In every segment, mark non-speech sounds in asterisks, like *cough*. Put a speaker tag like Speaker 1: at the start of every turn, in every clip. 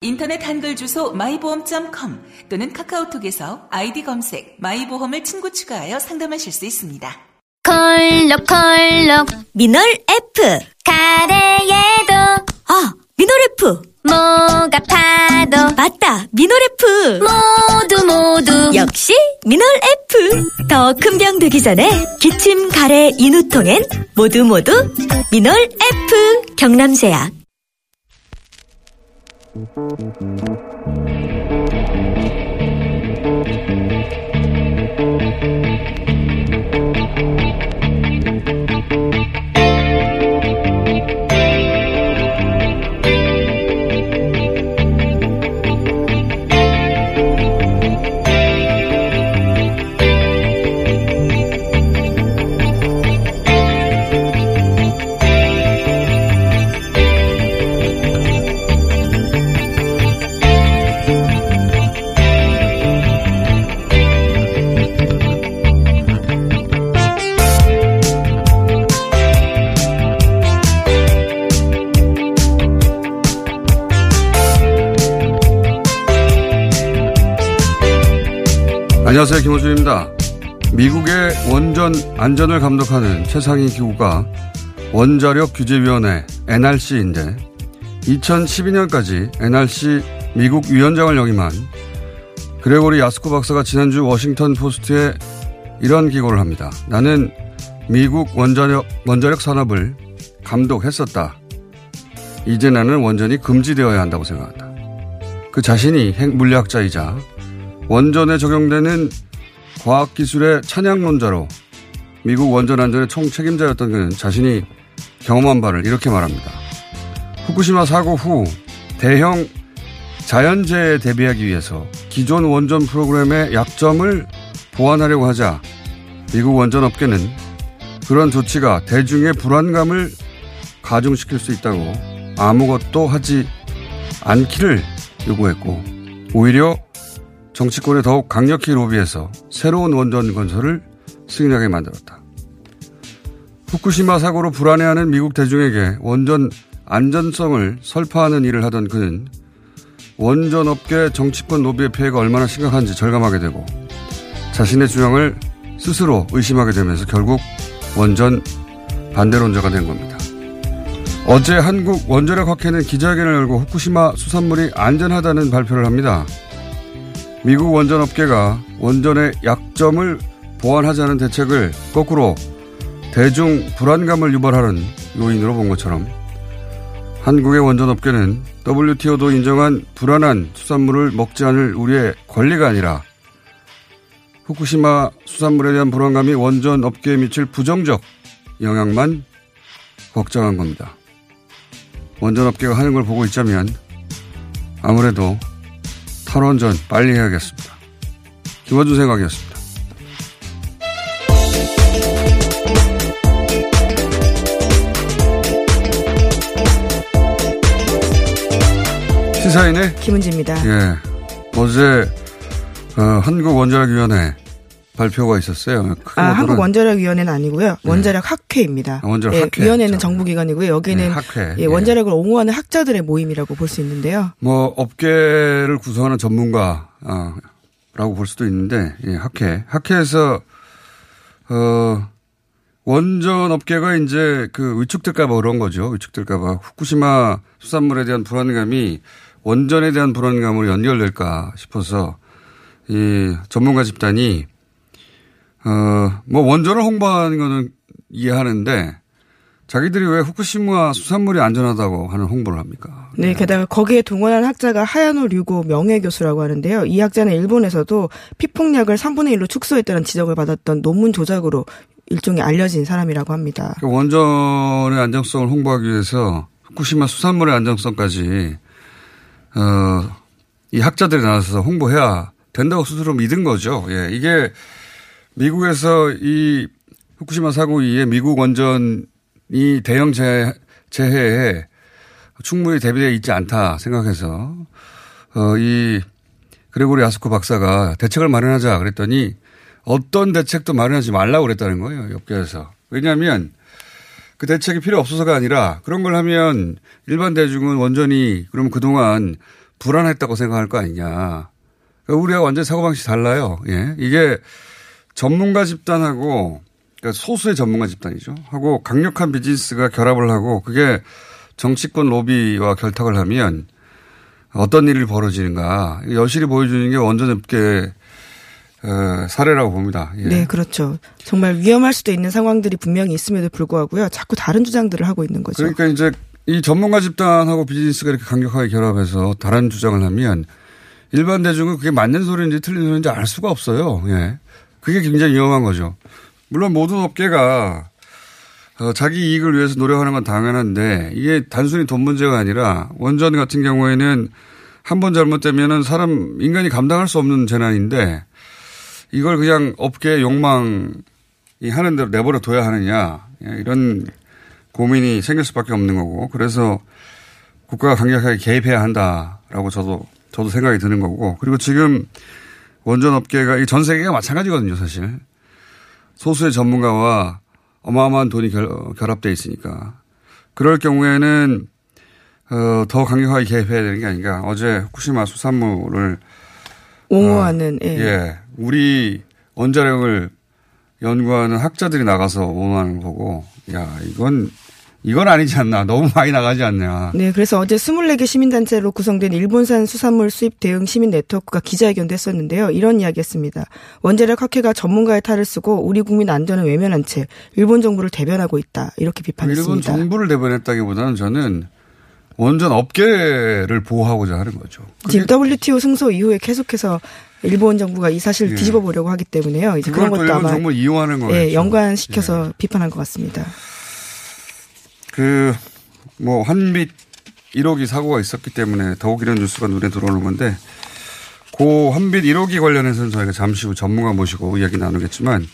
Speaker 1: 인터넷 한글 주소 마이보험.com 또는 카카오톡에서 아이디 검색 마이보험을 친구 추가하여 상담하실 수 있습니다.
Speaker 2: 컬럭컬럭.
Speaker 3: 미놀 F.
Speaker 2: 가래에도.
Speaker 3: 아 미놀 F.
Speaker 2: 목 아파도.
Speaker 3: 맞다 미놀 F.
Speaker 2: 모두 모두.
Speaker 3: 역시 미놀 F. 더 큰 병 되기 전에 기침 가래 인후통엔 모두 모두 미널 F. 경남제약 Thank you.
Speaker 4: 안녕하세요. 김어준입니다. 미국의 원전 안전을 감독하는 최상위 기구가 원자력 규제위원회 NRC인데 2012년까지 NRC 미국 위원장을 역임한 그레고리 야스코 박사가 지난주 워싱턴 포스트에 이런 기고를 합니다. 나는 미국 원자력, 원자력 산업을 감독했었다. 이제 나는 원전이 금지되어야 한다고 생각한다. 그 자신이 핵 물리학자이자 원전에 적용되는 과학기술의 찬양론자로 미국 원전 안전의 총책임자였던 그는 자신이 경험한 바를 이렇게 말합니다. 후쿠시마 사고 후 대형 자연재해에 대비하기 위해서 기존 원전 프로그램의 약점을 보완하려고 하자 미국 원전 업계는 그런 조치가 대중의 불안감을 가중시킬 수 있다고 아무것도 하지 않기를 요구했고 오히려 정치권에 더욱 강력히 로비해서 새로운 원전 건설을 승인하게 만들었다. 후쿠시마 사고로 불안해하는 미국 대중에게 원전 안전성을 설파하는 일을 하던 그는 원전 업계 정치권 로비의 피해가 얼마나 심각한지 절감하게 되고 자신의 주장을 스스로 의심하게 되면서 결국 원전 반대론자가 된 겁니다. 어제 한국 원자력 학회는 기자회견을 열고 후쿠시마 수산물이 안전하다는 발표를 합니다. 미국 원전 업계가 원전의 약점을 보완하자는 대책을 거꾸로 대중 불안감을 유발하는 요인으로 본 것처럼 한국의 원전 업계는 WTO도 인정한 불안한 수산물을 먹지 않을 우리의 권리가 아니라 후쿠시마 수산물에 대한 불안감이 원전 업계에 미칠 부정적 영향만 걱정한 겁니다. 원전 업계가 하는 걸 보고 있자면 아무래도 탈원전 빨리 해야겠습니다. 김원준 생각이었습니다. 시사인의
Speaker 5: 김은지입니다.
Speaker 4: 예. 어제 어, 한국원자력위원회 발표가 있었어요.
Speaker 5: 아, 한국 원자력 위원회는 아니고요. 원자력 학회입니다.
Speaker 4: 아, 원자력
Speaker 5: 예,
Speaker 4: 학회.
Speaker 5: 위원회는 정부 기관이고요. 여기는
Speaker 4: 네, 학회.
Speaker 5: 예,
Speaker 4: 예.
Speaker 5: 원자력을 옹호하는 학자들의 모임이라고 볼 수 있는데요.
Speaker 4: 뭐 업계를 구성하는 전문가라고 볼 수도 있는데 예, 학회 학회에서 어 원전 업계가 이제 그 위축될까봐 그런 거죠. 위축될까봐 후쿠시마 수산물에 대한 불안감이 원전에 대한 불안감으로 연결될까 싶어서 이 전문가 집단이 어 뭐 원전을 홍보하는 거는 이해하는데 자기들이 왜 후쿠시마 수산물이 안전하다고 하는 홍보를 합니까?
Speaker 5: 네, 게다가 거기에 동원한 학자가 하야노 류고 명예 교수라고 하는데요. 이 학자는 일본에서도 피폭약을 3분의 1로 축소했다는 지적을 받았던 논문 조작으로 일종의 알려진 사람이라고 합니다.
Speaker 4: 그 원전의 안정성을 홍보하기 위해서 후쿠시마 수산물의 안정성까지 어, 이 학자들이 나서서 홍보해야 된다고 스스로 믿은 거죠. 예. 이게 미국에서 이 후쿠시마 사고 이후에 미국 원전이 대형 재해, 재해에 충분히 대비되어 있지 않다 생각해서 어, 이 그레고리 아스코 박사가 대책을 마련하자 그랬더니 어떤 대책도 마련하지 말라고 그랬다는 거예요. 업계에서. 왜냐하면 그 대책이 필요 없어서가 아니라 그런 걸 하면 일반 대중은 원전이 그러면 그동안 불안했다고 생각할 거 아니냐. 그러니까 우리가 완전 사고방식이 달라요. 예. 이게 전문가 집단하고 그러니까 소수의 전문가 집단이죠. 하고 강력한 비즈니스가 결합을 하고 그게 정치권 로비와 결탁을 하면 어떤 일이 벌어지는가 여실히 보여주는 게 원전업계 어, 사례라고 봅니다. 예.
Speaker 5: 네, 그렇죠. 정말 위험할 수도 있는 상황들이 분명히 있음에도 불구하고요. 자꾸 다른 주장들을 하고 있는 거죠.
Speaker 4: 그러니까 이제 이 전문가 집단하고 비즈니스가 이렇게 강력하게 결합해서 다른 주장을 하면 일반 대중은 그게 맞는 소리인지 틀린 소리인지 알 수가 없어요. 예. 그게 굉장히 위험한 거죠. 물론 모든 업계가 어, 자기 이익을 위해서 노력하는 건 당연한데 이게 단순히 돈 문제가 아니라 원전 같은 경우에는 한 번 잘못되면은 사람 인간이 감당할 수 없는 재난인데 이걸 그냥 업계의 욕망이 하는 대로 내버려 둬야 하느냐 예, 이런 고민이 생길 수밖에 없는 거고 그래서 국가가 강력하게 개입해야 한다라고 저도 저도 생각이 드는 거고 그리고 지금 원전 업계가 전 세계가 마찬가지거든요 사실 소수의 전문가와 어마어마한 돈이 결, 결합돼 있으니까 그럴 경우에는 어, 더 강력하게 개입해야 되는 게 아닌가 어제 후쿠시마 수산물을
Speaker 5: 옹호하는
Speaker 4: 어,
Speaker 5: 예.
Speaker 4: 예. 우리 원자력을 연구하는 학자들이 나가서 옹호하는 거 보고 야 이건 이건 아니지 않나 너무 많이 나가지 않냐.
Speaker 5: 네, 그래서 어제 24개 시민단체로 구성된 일본산 수산물 수입 대응 시민 네트워크가 기자회견도 했었는데요. 이런 이야기 했습니다. 원자력 학회가 전문가의 탈을 쓰고 우리 국민 안전을 외면한 채 일본 정부를 대변하고 있다. 이렇게 비판했습니다.
Speaker 4: 일본 정부를 대변했다기보다는 저는 원전 업계를 보호하고자 하는 거죠.
Speaker 5: 지금 WTO 승소 이후에 계속해서 일본 정부가 이 사실을
Speaker 4: 예.
Speaker 5: 뒤집어 보려고 하기 때문에요. 이제 그런
Speaker 4: 또
Speaker 5: 것도
Speaker 4: 일본
Speaker 5: 아마
Speaker 4: 정부 이용하는 거예요.
Speaker 5: 예, 연관시켜서 비판한 것 같습니다.
Speaker 4: 그, 뭐, 한빛 1호기 사고가 있었기 때문에 더욱 이런 뉴스가 눈에 들어오는 건데, 고 한빛 1호기 관련해서는 저희가 잠시 후 전문가 모시고 이야기 나누겠지만,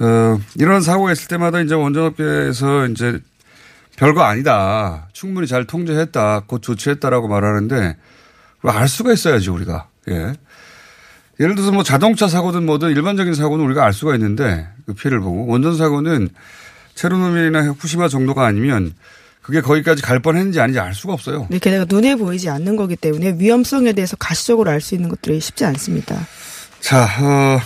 Speaker 4: 어, 이런 사고가 있을 때마다 이제 원전업계에서 이제 별거 아니다. 충분히 잘 통제했다. 곧 조치했다라고 말하는데, 알 수가 있어야지, 우리가. 예. 예를 들어서 뭐 자동차 사고든 뭐든 일반적인 사고는 우리가 알 수가 있는데, 그 피해를 보고, 원전 사고는 체르노빌이나 후쿠시마 정도가 아니면 그게 거기까지 갈 뻔했는지 아닌지 알 수가 없어요.
Speaker 5: 네, 게다가 눈에 보이지 않는 거기 때문에 위험성에 대해서 가시적으로 알 수 있는 것들이 쉽지 않습니다.
Speaker 4: 자, 어,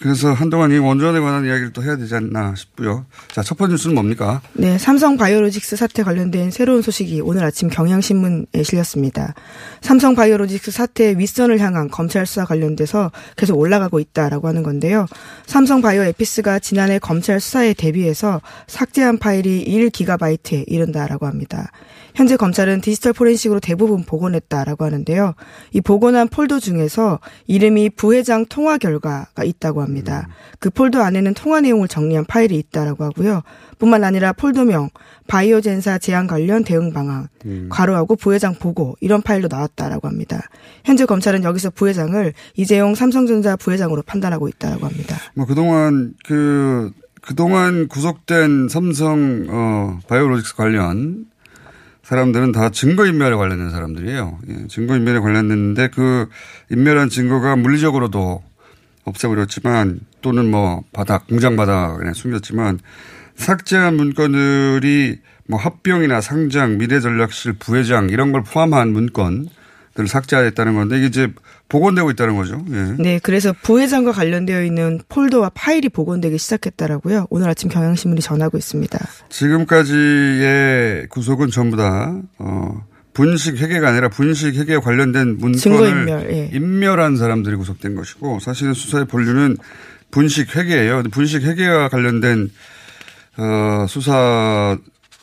Speaker 4: 그래서 한동안 이 원전에 관한 이야기를 또 해야 되지 않나 싶고요. 자, 첫 번째 뉴스는 뭡니까?
Speaker 5: 네, 삼성 바이오로직스 사태 관련된 새로운 소식이 오늘 아침 경향신문에 실렸습니다. 삼성 바이오로직스 사태 윗선을 향한 검찰 수사 관련돼서 계속 올라가고 있다라고 하는 건데요. 삼성 바이오 에피스가 지난해 검찰 수사에 대비해서 삭제한 파일이 1기가바이트에 이른다라고 합니다. 현재 검찰은 디지털 포렌식으로 대부분 복원했다라고 하는데요. 이 복원한 폴더 중에서 이름이 부회장 통화 결과가 있다고 합니다. 그 폴더 안에는 통화 내용을 정리한 파일이 있다라고 하고요. 뿐만 아니라 폴더명, 바이오젠사 제한 관련 대응 방안, 과로하고 부회장 보고 이런 파일도 나왔다라고 합니다. 현재 검찰은 여기서 부회장을 이재용 삼성전자 부회장으로 판단하고 있다라고 합니다.
Speaker 4: 뭐 그동안 그, 그동안 구속된 삼성, 어, 바이오로직스 관련 사람들은 다 증거인멸에 관련된 사람들이에요. 예, 증거인멸에 관련됐는데 그 인멸한 증거가 물리적으로도 없애버렸지만 또는 뭐 바닥, 공장 바닥에 숨겼지만 삭제한 문건들이 뭐 합병이나 상장, 미래전략실 부회장 이런 걸 포함한 문건들을 삭제했다는 건데 이게 이제 복원되고 있다는 거죠. 예.
Speaker 5: 네, 그래서 부회장과 관련되어 있는 폴더와 파일이 복원되기 시작했다라고요. 오늘 아침 경향신문이 전하고 있습니다.
Speaker 4: 지금까지의 구속은 전부 다 어, 분식 회계가 아니라 분식 회계에 관련된 문건을
Speaker 5: 증거인멸, 예.
Speaker 4: 인멸한 사람들이 구속된 것이고 사실은 수사의 본류는 분식 회계예요. 분식 회계와 관련된 어, 수사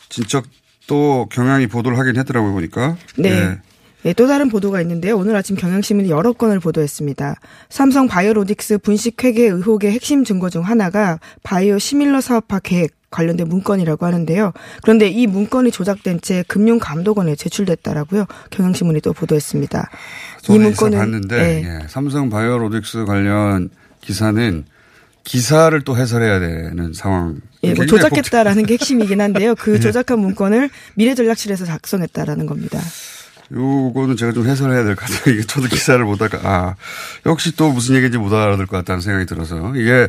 Speaker 4: 진척도 경향이 보도를 하긴 했더라고요 보니까.
Speaker 5: 네.
Speaker 4: 예.
Speaker 5: 네, 또 다른 보도가 있는데요. 오늘 아침 경향신문이 여러 건을 보도했습니다. 삼성 바이오로직스 분식회계 의혹의 핵심 증거 중 하나가 바이오 시밀러 사업화 계획 관련된 문건이라고 하는데요. 그런데 이 문건이 조작된 채 금융감독원에 제출됐다라고요. 경향신문이 또 보도했습니다. 이 문건은
Speaker 4: 봤는데
Speaker 5: 예.
Speaker 4: 예, 삼성 바이오로직스 관련 기사는 기사를 또 해설해야 되는 상황.
Speaker 5: 예, 뭐 조작했다라는 게 핵심이긴 한데요. 그 *laughs* 조작한 문건을 미래전략실에서 작성했다라는 겁니다.
Speaker 4: 요거는 제가 좀 해설해야 될 것 같아요. 이게 저도 기사를 보다가, 아, 역시 또 무슨 얘기인지 못 알아들 것 같다는 생각이 들어서. 이게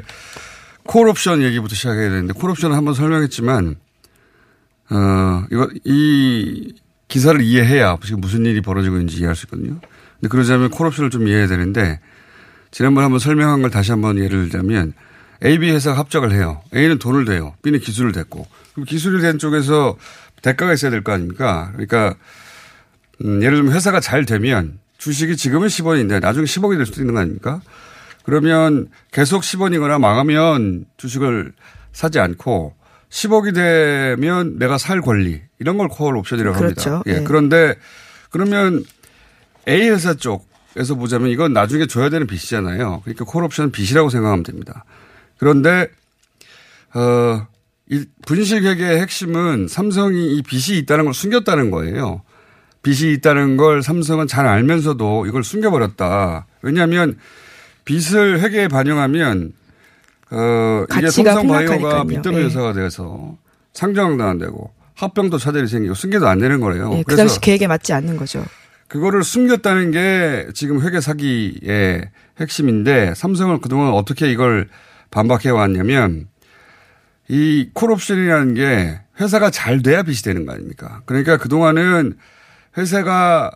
Speaker 4: 콜옵션 얘기부터 시작해야 되는데, 콜옵션은 한번 설명했지만, 어, 이거, 이 기사를 이해해야 지금 무슨 일이 벌어지고 있는지 이해할 수 있거든요. 근데 그러자면 콜옵션을 좀 이해해야 되는데, 지난번에 한번 설명한 걸 다시 한번 예를 들자면, A, B 회사가 합작을 해요. A는 돈을 대요. B는 기술을 댔고. 그럼 기술이 된 쪽에서 대가가 있어야 될 거 아닙니까? 그러니까 음, 예를 들면 회사가 잘 되면 주식이 지금은 10원인데 나중에 10억이 될 수도 있는 거 아닙니까? 그러면 계속 10원이거나 망하면 주식을 사지 않고 10억이 되면 내가 살 권리 이런 걸 콜 옵션이라고
Speaker 5: 그렇죠.
Speaker 4: 합니다. 예.
Speaker 5: 예.
Speaker 4: 그런데 그러면 A 회사 쪽에서 보자면 이건 나중에 줘야 되는 빚이잖아요. 그러니까 콜 옵션은 빚이라고 생각하면 됩니다. 그런데 어, 이 분식회계의 핵심은 삼성이 이 빚이 있다는 걸 숨겼다는 거예요. 빚이 있다는 걸 삼성은 잘 알면서도 이걸 숨겨버렸다. 왜냐하면 빚을 회계에 반영하면 어 이게 삼성바이오가. 빚더미
Speaker 5: 예.
Speaker 4: 회사가 돼서 상장도 안 되고 합병도 차질이 생기고 승계도 안 되는 거래요.
Speaker 5: 예, 그 당시 계획에 맞지 않는 거죠.
Speaker 4: 그거를 숨겼다는 게 지금 회계 사기의 핵심인데 삼성은 그동안 어떻게 이걸 반박해 왔냐면 이 콜옵션이라는 게 회사가 잘 돼야 빚이 되는 거 아닙니까? 그러니까 그동안은 회사가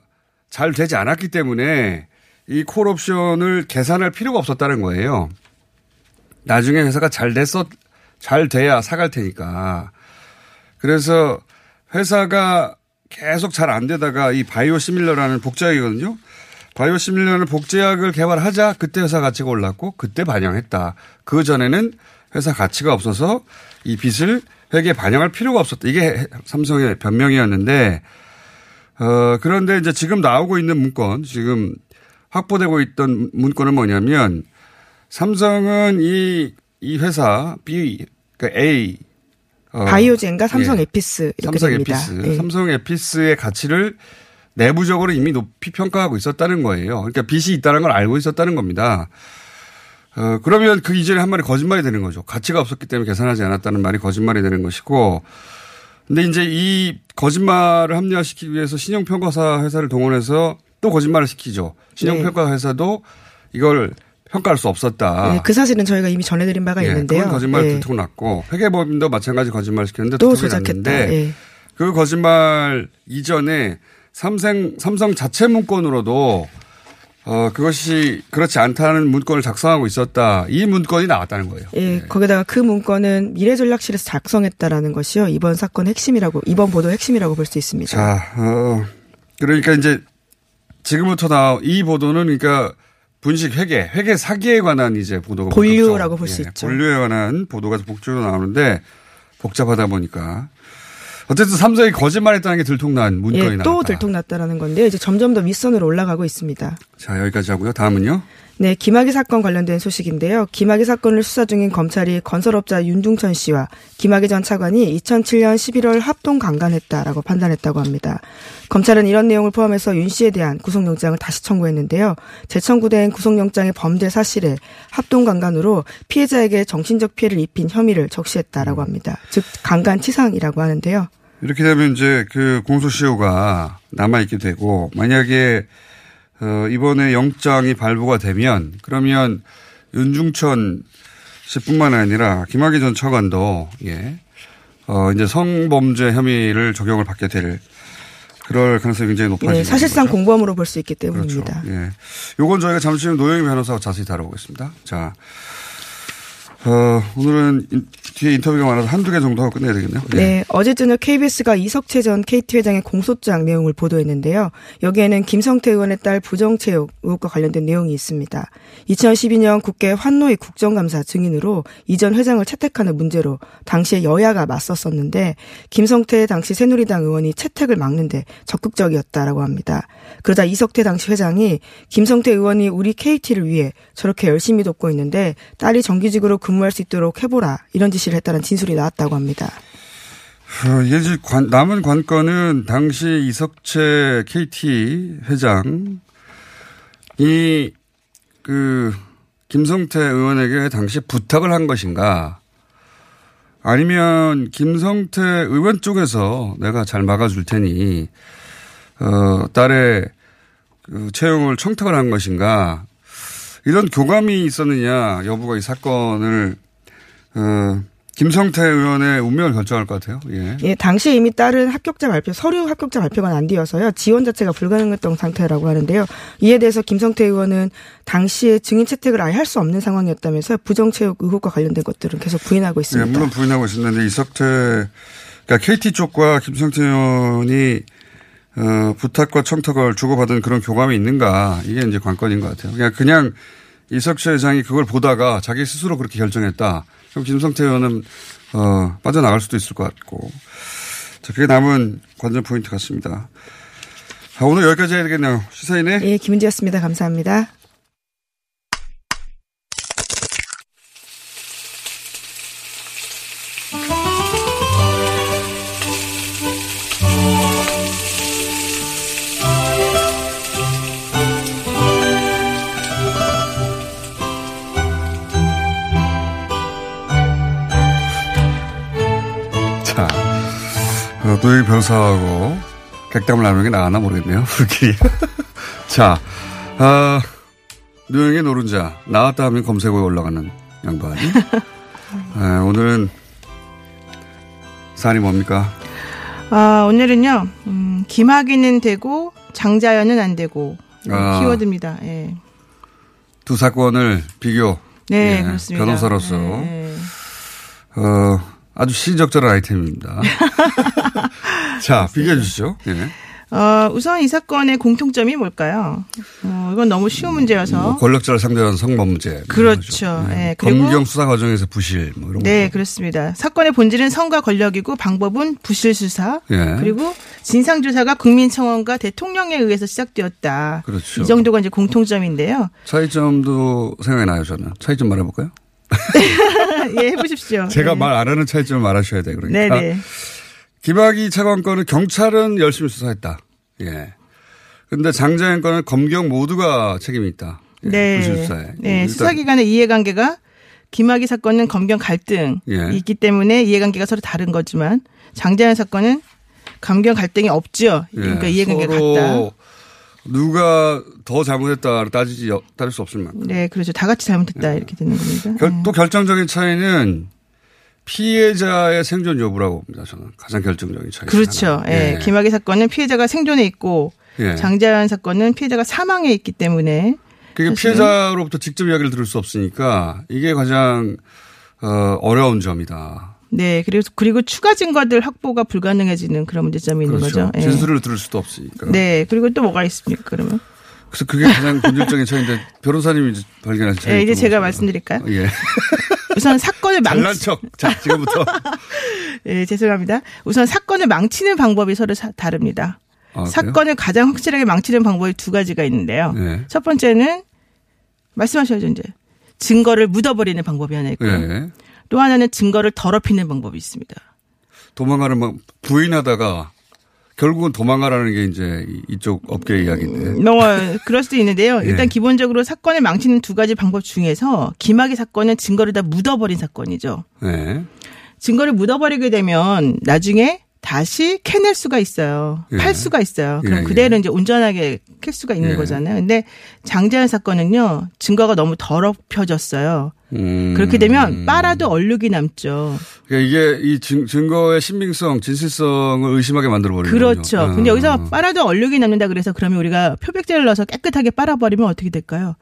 Speaker 4: 잘 되지 않았기 때문에 이 콜옵션을 계산할 필요가 없었다는 거예요. 나중에 회사가 잘 됐어, 잘 돼야 사갈 테니까. 그래서 회사가 계속 잘 안 되다가 이 바이오 시밀러라는 복제약이거든요. 바이오 시밀러는 복제약을 개발하자 그때 회사 가치가 올랐고 그때 반영했다. 그 전에는 회사 가치가 없어서 이 빚을 회계에 반영할 필요가 없었다. 이게 삼성의 변명이었는데 어 그런데 이제 지금 나오고 있는 문건 지금 확보되고 있던 문건은 뭐냐면 삼성은 이, 이 회사 B, 그 A 어,
Speaker 5: 바이오젠과 삼성
Speaker 4: 예.
Speaker 5: 에피스 이렇게
Speaker 4: 삼성
Speaker 5: 됩니다.
Speaker 4: 에피스.
Speaker 5: 예.
Speaker 4: 삼성 에피스의 가치를 내부적으로 이미 높이 평가하고 있었다는 거예요. 그러니까 빚이 있다는 걸 알고 있었다는 겁니다. 어, 그러면 그 이전에 한 말이 거짓말이 되는 거죠. 가치가 없었기 때문에 계산하지 않았다는 말이 거짓말이 되는 것이고. 근데 이제 이 거짓말을 합리화시키기 위해서 신용평가사 회사를 동원해서 또 거짓말을 시키죠. 신용평가 회사도 이걸 평가할 수 없었다.
Speaker 5: 예, 그 사실은 저희가 이미 전해드린 바가
Speaker 4: 예,
Speaker 5: 있는데요.
Speaker 4: 거짓말
Speaker 5: 예.
Speaker 4: 들통났고 회계법인도 마찬가지 거짓말 시켰는데
Speaker 5: 또 조작했다. 예.
Speaker 4: 그 거짓말 이전에 삼성 삼성 자체 문건으로도 어 그것이 그렇지 않다는 문건을 작성하고 있었다. 이 문건이 나왔다는 거예요.
Speaker 5: 예, 거기다가 그 문건은 미래전략실에서 작성했다라는 것이요. 이번 사건 핵심이라고, 이번 보도 핵심이라고 볼 수 있습니다.
Speaker 4: 자, 어 그러니까 이제 지금부터 나이 보도는 그러니까 분식 회계, 회계 사기에 관한 이제 보도가
Speaker 5: 본류라고 볼수
Speaker 4: 예,
Speaker 5: 있죠.
Speaker 4: 본류에 관한 보도가 복주로 나오는데 복잡하다 보니까 어쨌든 삼성이 거짓말했다는 게 들통난 문건이
Speaker 5: 예. 또 들통났다라는 건데요. 이제 점점 더 윗선으로 올라가고 있습니다.
Speaker 4: 자, 여기까지 하고요. 다음은요.
Speaker 5: 네, 김학의 사건 관련된 소식인데요. 김학의 사건을 수사 중인 검찰이 건설업자 윤중천 씨와 김학의 전 차관이 2007년 11월 합동 강간했다라고 판단했다고 합니다. 검찰은 이런 내용을 포함해서 윤 씨에 대한 구속영장을 다시 청구했는데요. 재청구된 구속영장의 범죄 사실에 합동 강간으로 피해자에게 정신적 피해를 입힌 혐의를 적시했다라고 합니다. 즉 강간 치상이라고 하는데요.
Speaker 4: 이렇게 되면 이제 그 공소시효가 남아있게 되고 만약에 어, 이번에 영장이 발부가 되면 그러면 윤중천 씨뿐만 아니라 김학의 전 차관도 예, 어, 이제 성범죄 혐의를 적용을 받게 될 그럴 가능성이 굉장히 높아지는
Speaker 5: 네, 사실상
Speaker 4: 거죠.
Speaker 5: 공범으로 볼 수 있기
Speaker 4: 그렇죠.
Speaker 5: 때문입니다.
Speaker 4: 예. 요건 저희가 잠시 후 노영희 변호사와 자세히 다뤄보겠습니다. 자, 어, 오늘은 인- 뒤에 인터뷰가 많아서 한두 개 정도 하고 끝내야 되겠네요. 예.
Speaker 5: 네, 어제 저녁 KBS가 이석채 전 KT 회장의 공소장 내용을 보도했는데요. 여기에는 김성태 의원의 딸 부정체육 의혹과 관련된 내용이 있습니다. 2012년 국회 환노위 국정감사 증인으로 이 전 회장을 채택하는 문제로 당시에 여야가 맞섰었는데 김성태 당시 새누리당 의원이 채택을 막는데 적극적이었다라고 합니다. 그러자 이석태 당시 회장이 김성태 의원이 우리 KT를 위해 저렇게 열심히 돕고 있는데 딸이 정규직으로 근무 근무할 수 있도록 해보라. 이런 지시를 했다는 진술이 나왔다고 합니다.
Speaker 4: 어, 이게 이제 관- 남은 관건은 당시 이석채 KT 회장이 그 김성태 의원에게 당시 부탁을 한 것인가? 아니면 김성태 의원 쪽에서 내가 잘 막아줄 테니 어, 딸의 그 채용을 청탁을 한 것인가 이런 교감이 있었느냐 여부가 이 사건을 어, 김성태 의원의 운명을 결정할 것 같아요. 예.
Speaker 5: 예, 당시 이미 딸은 합격자 발표, 서류 합격자 발표가 안 되어서요. 지원 자체가 불가능했던 상태라고 하는데요. 이에 대해서 김성태 의원은 당시에 증인 채택을 아예 할 수 없는 상황이었다면서 부정체육 의혹과 관련된 것들은 계속 부인하고
Speaker 4: 예,
Speaker 5: 있습니다.
Speaker 4: 물론 부인하고 있었는데 이석태 그러니까 KT 쪽과 김성태 의원이 어, 부탁과 청탁을 주고받은 그런 교감이 있는가 이게 이제 관건인 것 같아요. 그냥 그냥 이석채 회장이 그걸 보다가 자기 스스로 그렇게 결정했다. 그럼 김성태 의원은 어, 빠져나갈 수도 있을 것 같고. 자, 그게 남은 관전 포인트 같습니다. 자, 오늘 여기까지 해야 되겠네요. 시사인의
Speaker 5: 예, 김은지였습니다. 감사합니다.
Speaker 4: 어, 노영희 변호사하고 객담을 나누는 게 나았나 모르겠네요. 우리끼리. *laughs* 자, 어, 노영의 노른자. 나왔다 하면 검색어에 올라가는 양반이. *laughs* 아, 오늘은 사안이 뭡니까?
Speaker 6: 아, 오늘은요, 음, 김학의는 되고, 장자연은 안 되고,
Speaker 4: 아.
Speaker 6: 키워드입니다. 예.
Speaker 4: 두 사건을 비교.
Speaker 6: 네,
Speaker 4: 예,
Speaker 6: 그렇습니다.
Speaker 4: 변호사로서.
Speaker 6: 네.
Speaker 4: 어, 아주 시적절한 아이템입니다. *laughs* 자, 비교해 주시죠. 예.
Speaker 6: 어, 우선 이 사건의 공통점이 뭘까요? 어, 이건 너무 쉬운 문제여서.
Speaker 4: 뭐 권력자를 상대한 성범죄.
Speaker 6: 그렇죠. 예, 그리고-
Speaker 4: 검경 수사 과정에서 부실 뭐 이런
Speaker 6: 네,
Speaker 4: 거.
Speaker 6: 그렇습니다. 사건의 본질은 성과 권력이고 방법은 부실 수사.
Speaker 4: 예.
Speaker 6: 그리고 진상 조사가 국민청원과 대통령에 의해서 시작되었다.
Speaker 4: 그렇죠.
Speaker 6: 이 정도가 이제 공통점인데요.
Speaker 4: 차이점도 생각이 나요, 저는. 차이점 말해 볼까요?
Speaker 6: 예, 해보십시오.
Speaker 4: 제가
Speaker 6: 네.
Speaker 4: 말안 하는 차이점을 말하셔야 돼요, 그러니까.
Speaker 6: 네네.
Speaker 4: 김학의 차관 건은 경찰은 열심히 수사했다. 예. 근데 장자연 건은 검경 모두가 책임이 있다. 예,
Speaker 6: 네. 네.
Speaker 4: 일단
Speaker 6: 수사기관의 이해관계가 김학의 사건은 검경 갈등이
Speaker 4: 예.
Speaker 6: 있기 때문에 이해관계가 서로 다른 거지만 장자연 사건은 검경 갈등이 없죠.
Speaker 4: 예,
Speaker 6: 그러니까 이해관계가
Speaker 4: 서로
Speaker 6: 같다.
Speaker 4: 누가 더 잘못했다 따지지 따를 수 없을 만큼.
Speaker 6: 네, 그렇죠. 다 같이 잘못했다 이렇게 되는 겁니다.
Speaker 4: 결-
Speaker 6: 네.
Speaker 4: 또 결정적인 차이는 피해자의 생존 여부라고 봅니다. 저는 가장 결정적인 차이.
Speaker 6: 그렇죠. 예. 김학의 사건은 피해자가 생존해 있고
Speaker 4: 예.
Speaker 6: 장자연 사건은 피해자가 사망해 있기 때문에
Speaker 4: 그게 피해자로부터 직접 이야기를 들을 수 없으니까 이게 가장 어, 어려운 점이다.
Speaker 6: 네, 그리고 그리고 추가 증거들 확보가 불가능해지는 그런 문제점이 있는
Speaker 4: 그렇죠.
Speaker 6: 거죠. 예.
Speaker 4: 진술을 들을 수도 없으니까.
Speaker 6: 네, 그리고 또 뭐가 있습니까? 그러면
Speaker 4: 그래서 그게 가장 본질적인 차이인데 *laughs* 변호사님이 이제 발견하신 차이.
Speaker 6: 예, 이제 제가 말씀드릴까요?
Speaker 4: 예. *laughs*
Speaker 6: 우선 사건을
Speaker 4: 잘난
Speaker 6: 망치
Speaker 4: 척. 자, 지금부터. *laughs*
Speaker 6: 예, 죄송합니다. 우선 사건을 망치는 방법이 서로 사- 다릅니다.
Speaker 4: 아?
Speaker 6: 사건을 가장 확실하게 망치는 방법이 두 가지가 있는데요.
Speaker 4: 네.
Speaker 6: 첫 번째는 말씀하셔야죠, 이제. 증거를 묻어버리는 방법이 하나 있고요.
Speaker 4: 예.
Speaker 6: 또 하나는 증거를 더럽히는 방법이 있습니다.
Speaker 4: 도망가는 막 부인하다가 결국은 도망가라는 게 이제 이- 이쪽 업계 이야기인데.
Speaker 6: 뭐 그럴 수도 있는데요.
Speaker 4: 예.
Speaker 6: 일단 기본적으로 사건을 망치는 두 가지 방법 중에서 김학의 사건은 증거를 다 묻어버린 사건이죠.
Speaker 4: 네.
Speaker 6: 증거를 묻어버리게 되면 나중에 다시 캐낼 수가 있어요.
Speaker 4: 예.
Speaker 6: 팔 수가 있어요. 그럼
Speaker 4: 예,
Speaker 6: 그대로 이제 온전하게 캘 수가 있는
Speaker 4: 예.
Speaker 6: 거잖아요. 근데 장자연 사건은요, 증거가 너무 더럽혀졌어요.
Speaker 4: 음.
Speaker 6: 그렇게 되면 빨아도 얼룩이 남죠.
Speaker 4: 그러니까 이게 이 증, 증거의 신빙성, 진실성을 의심하게 만들어 버리는
Speaker 6: 그렇죠.
Speaker 4: 거죠.
Speaker 6: 근데
Speaker 4: 아.
Speaker 6: 여기서 빨아도 얼룩이 남는다 그래서 그러면 우리가 표백제를 넣어서 깨끗하게 빨아버리면 어떻게 될까요?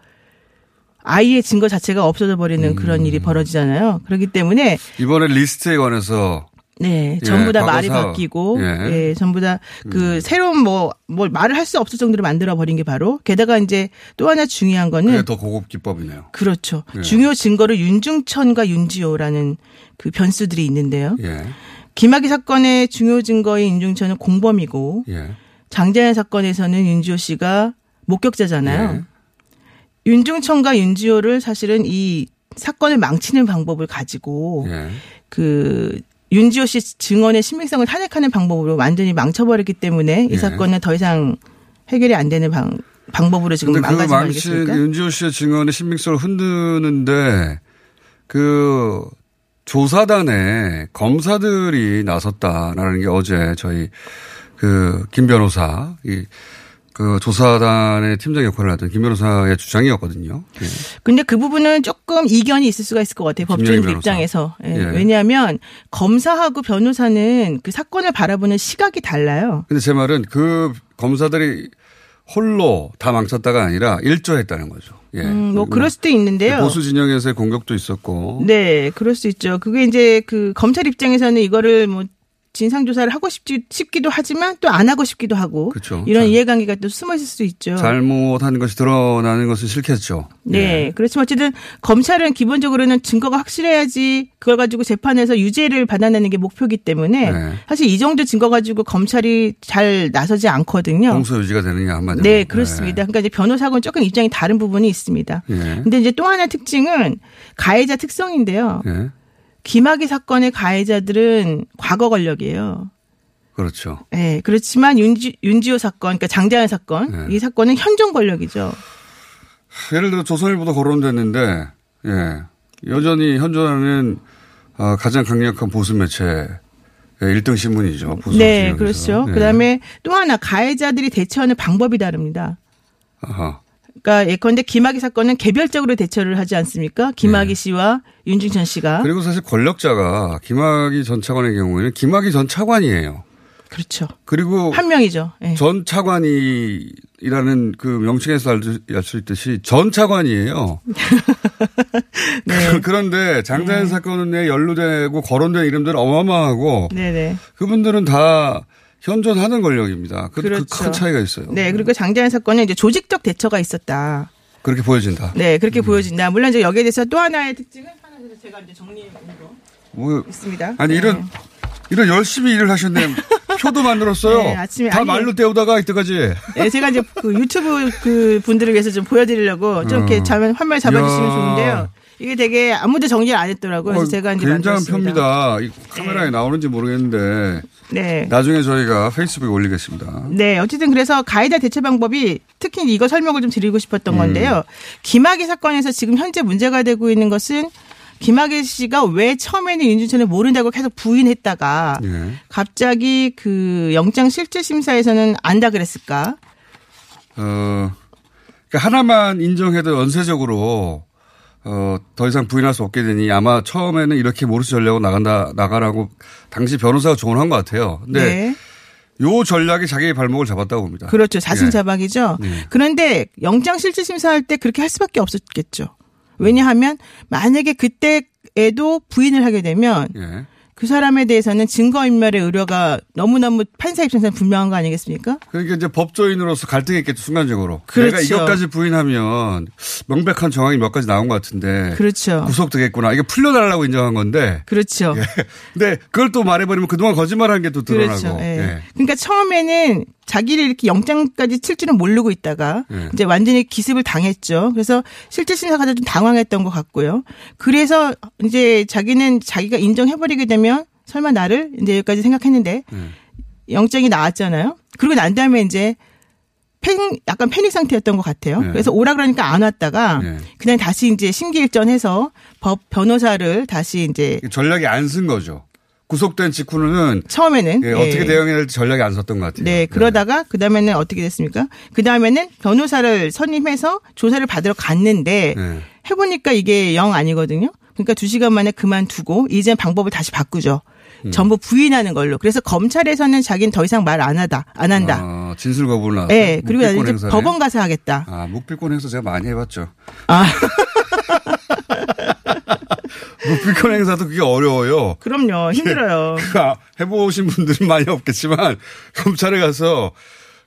Speaker 6: 아이의 증거 자체가 없어져 버리는 그런
Speaker 4: 음.
Speaker 6: 일이 벌어지잖아요. 그렇기 때문에
Speaker 4: 이번에 리스트에 관해서
Speaker 6: 네,
Speaker 4: 예,
Speaker 6: 전부 다 말이
Speaker 4: 과거사.
Speaker 6: 바뀌고,
Speaker 4: 예. 음.
Speaker 6: 예, 전부 다그 새로운 뭐, 뭘 말을 할 수 없을 정도로 만들어 버린 게 바로, 게다가 이제 또 하나 중요한
Speaker 4: 그게
Speaker 6: 거는,
Speaker 4: 더 고급 기법이네요.
Speaker 6: 그렇죠.
Speaker 4: 예.
Speaker 6: 중요 증거를 윤중천과 윤지호라는 그 변수들이 있는데요.
Speaker 4: 예.
Speaker 6: 김학의 사건의 중요 증거인 윤중천은 공범이고,
Speaker 4: 예.
Speaker 6: 장자연 사건에서는 윤지호 씨가 목격자잖아요.
Speaker 4: 예.
Speaker 6: 윤중천과 윤지호를 사실은 이 사건을 망치는 방법을 가지고
Speaker 4: 예.
Speaker 6: 그 윤지호 씨 증언의 신빙성을 탄핵하는 방법으로 완전히 망쳐버렸기 때문에 이
Speaker 4: 예.
Speaker 6: 사건은 더 이상 해결이 안 되는 방, 방법으로 지금
Speaker 4: 그
Speaker 6: 망가진 거
Speaker 4: 망친
Speaker 6: 아니겠습니까?
Speaker 4: 윤지호 씨의 증언의 신빙성을 흔드는데 그 조사단에 검사들이 나섰다라는 게 어제 저희 그 김 변호사 이 그 조사단의 팀장 역할을 하던 김 변호사의 주장이었거든요. 예.
Speaker 6: 근데 그 부분은 조금 이견이 있을 수가 있을 것 같아요. 법조인들
Speaker 4: 변호사.
Speaker 6: 입장에서. 예.
Speaker 4: 예.
Speaker 6: 왜냐하면 검사하고 변호사는 그 사건을 바라보는 시각이 달라요.
Speaker 4: 근데 제 말은 그 검사들이 홀로 다 망쳤다가 아니라 일조했다는 거죠. 예.
Speaker 6: 음, 뭐 그럴 수도 있는데요.
Speaker 4: 보수 진영에서의 공격도 있었고.
Speaker 6: 네, 그럴 수 있죠. 그게 이제 그 검찰 입장에서는 이거를 뭐 진상 조사를 하고 싶지, 싶기도 하지만 또 안 하고 싶기도 하고
Speaker 4: 그렇죠.
Speaker 6: 이런
Speaker 4: 잘-
Speaker 6: 이해관계가 또 숨어 있을 수 있죠.
Speaker 4: 잘못한 것이 드러나는 것은 싫겠죠.
Speaker 6: 네.
Speaker 4: 예.
Speaker 6: 그렇지만 어쨌든 검찰은 기본적으로는 증거가 확실해야지 그걸 가지고 재판에서 유죄를 받아내는 게 목표이기 때문에
Speaker 4: 네.
Speaker 6: 사실 이 정도 증거 가지고 검찰이 잘 나서지 않거든요.
Speaker 4: 공소 유지가 되느냐 한마디로.
Speaker 6: 네, 그렇습니다. 그러니까 이제 변호사하고는 조금 입장이 다른 부분이 있습니다.
Speaker 4: 예.
Speaker 6: 근데 이제 또 하나 특징은 가해자 특성인데요.
Speaker 4: 예.
Speaker 6: 김학의 사건의 가해자들은 과거 권력이에요.
Speaker 4: 그렇죠.
Speaker 6: 예, 그렇지만 윤지, 윤지호 사건, 그러니까 장자연 사건,
Speaker 4: 네.
Speaker 6: 이 사건은 현존 권력이죠.
Speaker 4: 예를 들어 조선일보도 거론됐는데, 예. 여전히 현존하는 어, 가장 강력한 보수 매체 1등 신문이죠. 보수
Speaker 6: 네,
Speaker 4: 진영에서.
Speaker 6: 그렇죠.
Speaker 4: 예.
Speaker 6: 그다음에 또 하나 가해자들이 대처하는 방법이 다릅니다.
Speaker 4: 아하.
Speaker 6: 그러니까 예컨대 김학의 사건은 개별적으로 대처를 하지 않습니까? 김학의 씨와 윤중천 씨가
Speaker 4: 네. 그리고 사실 권력자가 김학의 전 차관의 경우에는 김학의 전 차관이에요.
Speaker 6: 그렇죠.
Speaker 4: 그리고
Speaker 6: 한 명이죠. 예.
Speaker 4: 전 차관이라는 그 명칭에서 알 수 있듯이 전 차관이에요. *laughs*
Speaker 6: 네. *laughs*
Speaker 4: 그 런데 장자연 사건에 연루되고 거론된 이름들은 어마어마하고
Speaker 6: 네네.
Speaker 4: 그분들은 다 현존하는 권력입니다. 그,
Speaker 6: 그렇죠.
Speaker 4: 큰 차이가 있어요.
Speaker 6: 네, 그리고 장자연 사건은 이제 조직적 대처가 있었다.
Speaker 4: 그렇게 보여진다.
Speaker 6: 네,
Speaker 4: 음.
Speaker 6: 그렇게 보여진다. 물론 이제 여기에 대해서 또 하나의 특징은 하나 더 제가 이제 정리해 온거
Speaker 4: 뭐,
Speaker 6: 있습니다.
Speaker 4: 아니
Speaker 6: 네.
Speaker 4: 이런 이런 열심히 일을 하셨네. 표도 만들었어요. *laughs*
Speaker 6: 네, 아침에
Speaker 4: 다
Speaker 6: 아니,
Speaker 4: 말로 때우다가 이때까지.
Speaker 6: 네, 제가 이제 그 유튜브 그 분들을 위해서 좀 보여드리려고 좀 이렇게
Speaker 4: 어.
Speaker 6: 잘 환말 잡아주시면. 좋은데요. 이게 되게 아무도 정리를 안 했더라고요. 그래서
Speaker 4: 어,
Speaker 6: 제가 이제
Speaker 4: 굉장한. 표입니다. 이 카메라에 나오는지 모르겠는데
Speaker 6: 네.
Speaker 4: 나중에 저희가 페이스북에 올리겠습니다.
Speaker 6: 네, 어쨌든 그래서 가해자 대처 방법이 특히 이거 설명을 좀 드리고 싶었던
Speaker 4: 음.
Speaker 6: 건데요. 김학의 사건에서 지금 현재 문제가 되고 있는 것은 김학의 씨가 왜 처음에는 윤준천을 모른다고 계속 부인했다가
Speaker 4: 예.
Speaker 6: 갑자기 그 영장 실질 심사에서는 안다 그랬을까?
Speaker 4: 어, 그러니까 하나만 인정해도 연쇄적으로 어, 더 이상 부인할 수 없게 되니 아마 처음에는 이렇게 모르스 전략으로 나간다, 나가라고 당시 변호사가 조언한 것 같아요. 근데
Speaker 6: 네.
Speaker 4: 요 전략이 자기의 발목을 잡았다고 봅니다.
Speaker 6: 그렇죠. 자신
Speaker 4: 예.
Speaker 6: 자박이죠.
Speaker 4: 네.
Speaker 6: 그런데 영장 실질 심사할 때 그렇게 할 수밖에 없었겠죠. 왜냐하면 만약에 그때에도 부인을 하게 되면
Speaker 4: 예.
Speaker 6: 그 사람에 대해서는 증거인멸의 우려가 너무너무 판사 입장에서는 분명한 거 아니겠습니까?
Speaker 4: 그러니까 이제 법조인으로서 갈등했겠죠, 순간적으로.
Speaker 6: 그렇죠.
Speaker 4: 내가 이것까지 부인하면 명백한 정황이 몇 가지 나온 것 같은데.
Speaker 6: 그렇죠.
Speaker 4: 구속되겠구나. 이게 풀려달라고 인정한 건데.
Speaker 6: 그렇죠. *laughs*
Speaker 4: 예. 근데 그걸 또 말해버리면 그동안 거짓말한 게 또 드러나고.
Speaker 6: 그렇죠. 예.
Speaker 4: 예.
Speaker 6: 그러니까 처음에는 자기를 이렇게 영장까지 칠 줄은 모르고 있다가
Speaker 4: 예.
Speaker 6: 이제 완전히 기습을 당했죠. 그래서 실질 심사가 좀 당황했던 것 같고요. 그래서 이제 자기는 자기가 인정해버리게 되면 설마 나를 이제 여기까지 생각했는데
Speaker 4: 예.
Speaker 6: 영장이 나왔잖아요. 그리고 난 다음에 이제 팬, 약간 패닉 상태였던 것 같아요.
Speaker 4: 예.
Speaker 6: 그래서 오라 그러니까 안 왔다가
Speaker 4: 예.
Speaker 6: 그냥 다시 이제 심기일전해서 법 변호사를 다시 이제
Speaker 4: 전략이 안 쓴 거죠. 구속된 직후는
Speaker 6: 처음에는
Speaker 4: 예,
Speaker 6: 예.
Speaker 4: 어떻게 대응해야 될지 전략이 안 썼던 것 같아요.
Speaker 6: 네, 그러다가 그 다음에는 어떻게 됐습니까? 그 다음에는 변호사를 선임해서 조사를 받으러 갔는데
Speaker 4: 네.
Speaker 6: 해보니까 이게 영 아니거든요. 그러니까 두 시간 만에 그만두고 이제 방법을 다시 바꾸죠.
Speaker 4: 음.
Speaker 6: 전부 부인하는 걸로. 그래서 검찰에서는 자기는 더 이상 말 안 하다, 안 한다.
Speaker 4: 아, 진술 거부를 나왔어요.
Speaker 6: 네, 그리고
Speaker 4: 묵비권
Speaker 6: 이제. 법원 가서 하겠다.
Speaker 4: 아, 묵비권 행사 제가 많이 해봤죠.
Speaker 6: 아, *laughs*
Speaker 4: 묵비권 행사도 그게 어려워요.
Speaker 6: 그럼요. 힘들어요.
Speaker 4: 아, 해보신 분들은 많이 없겠지만 *laughs* 검찰에 가서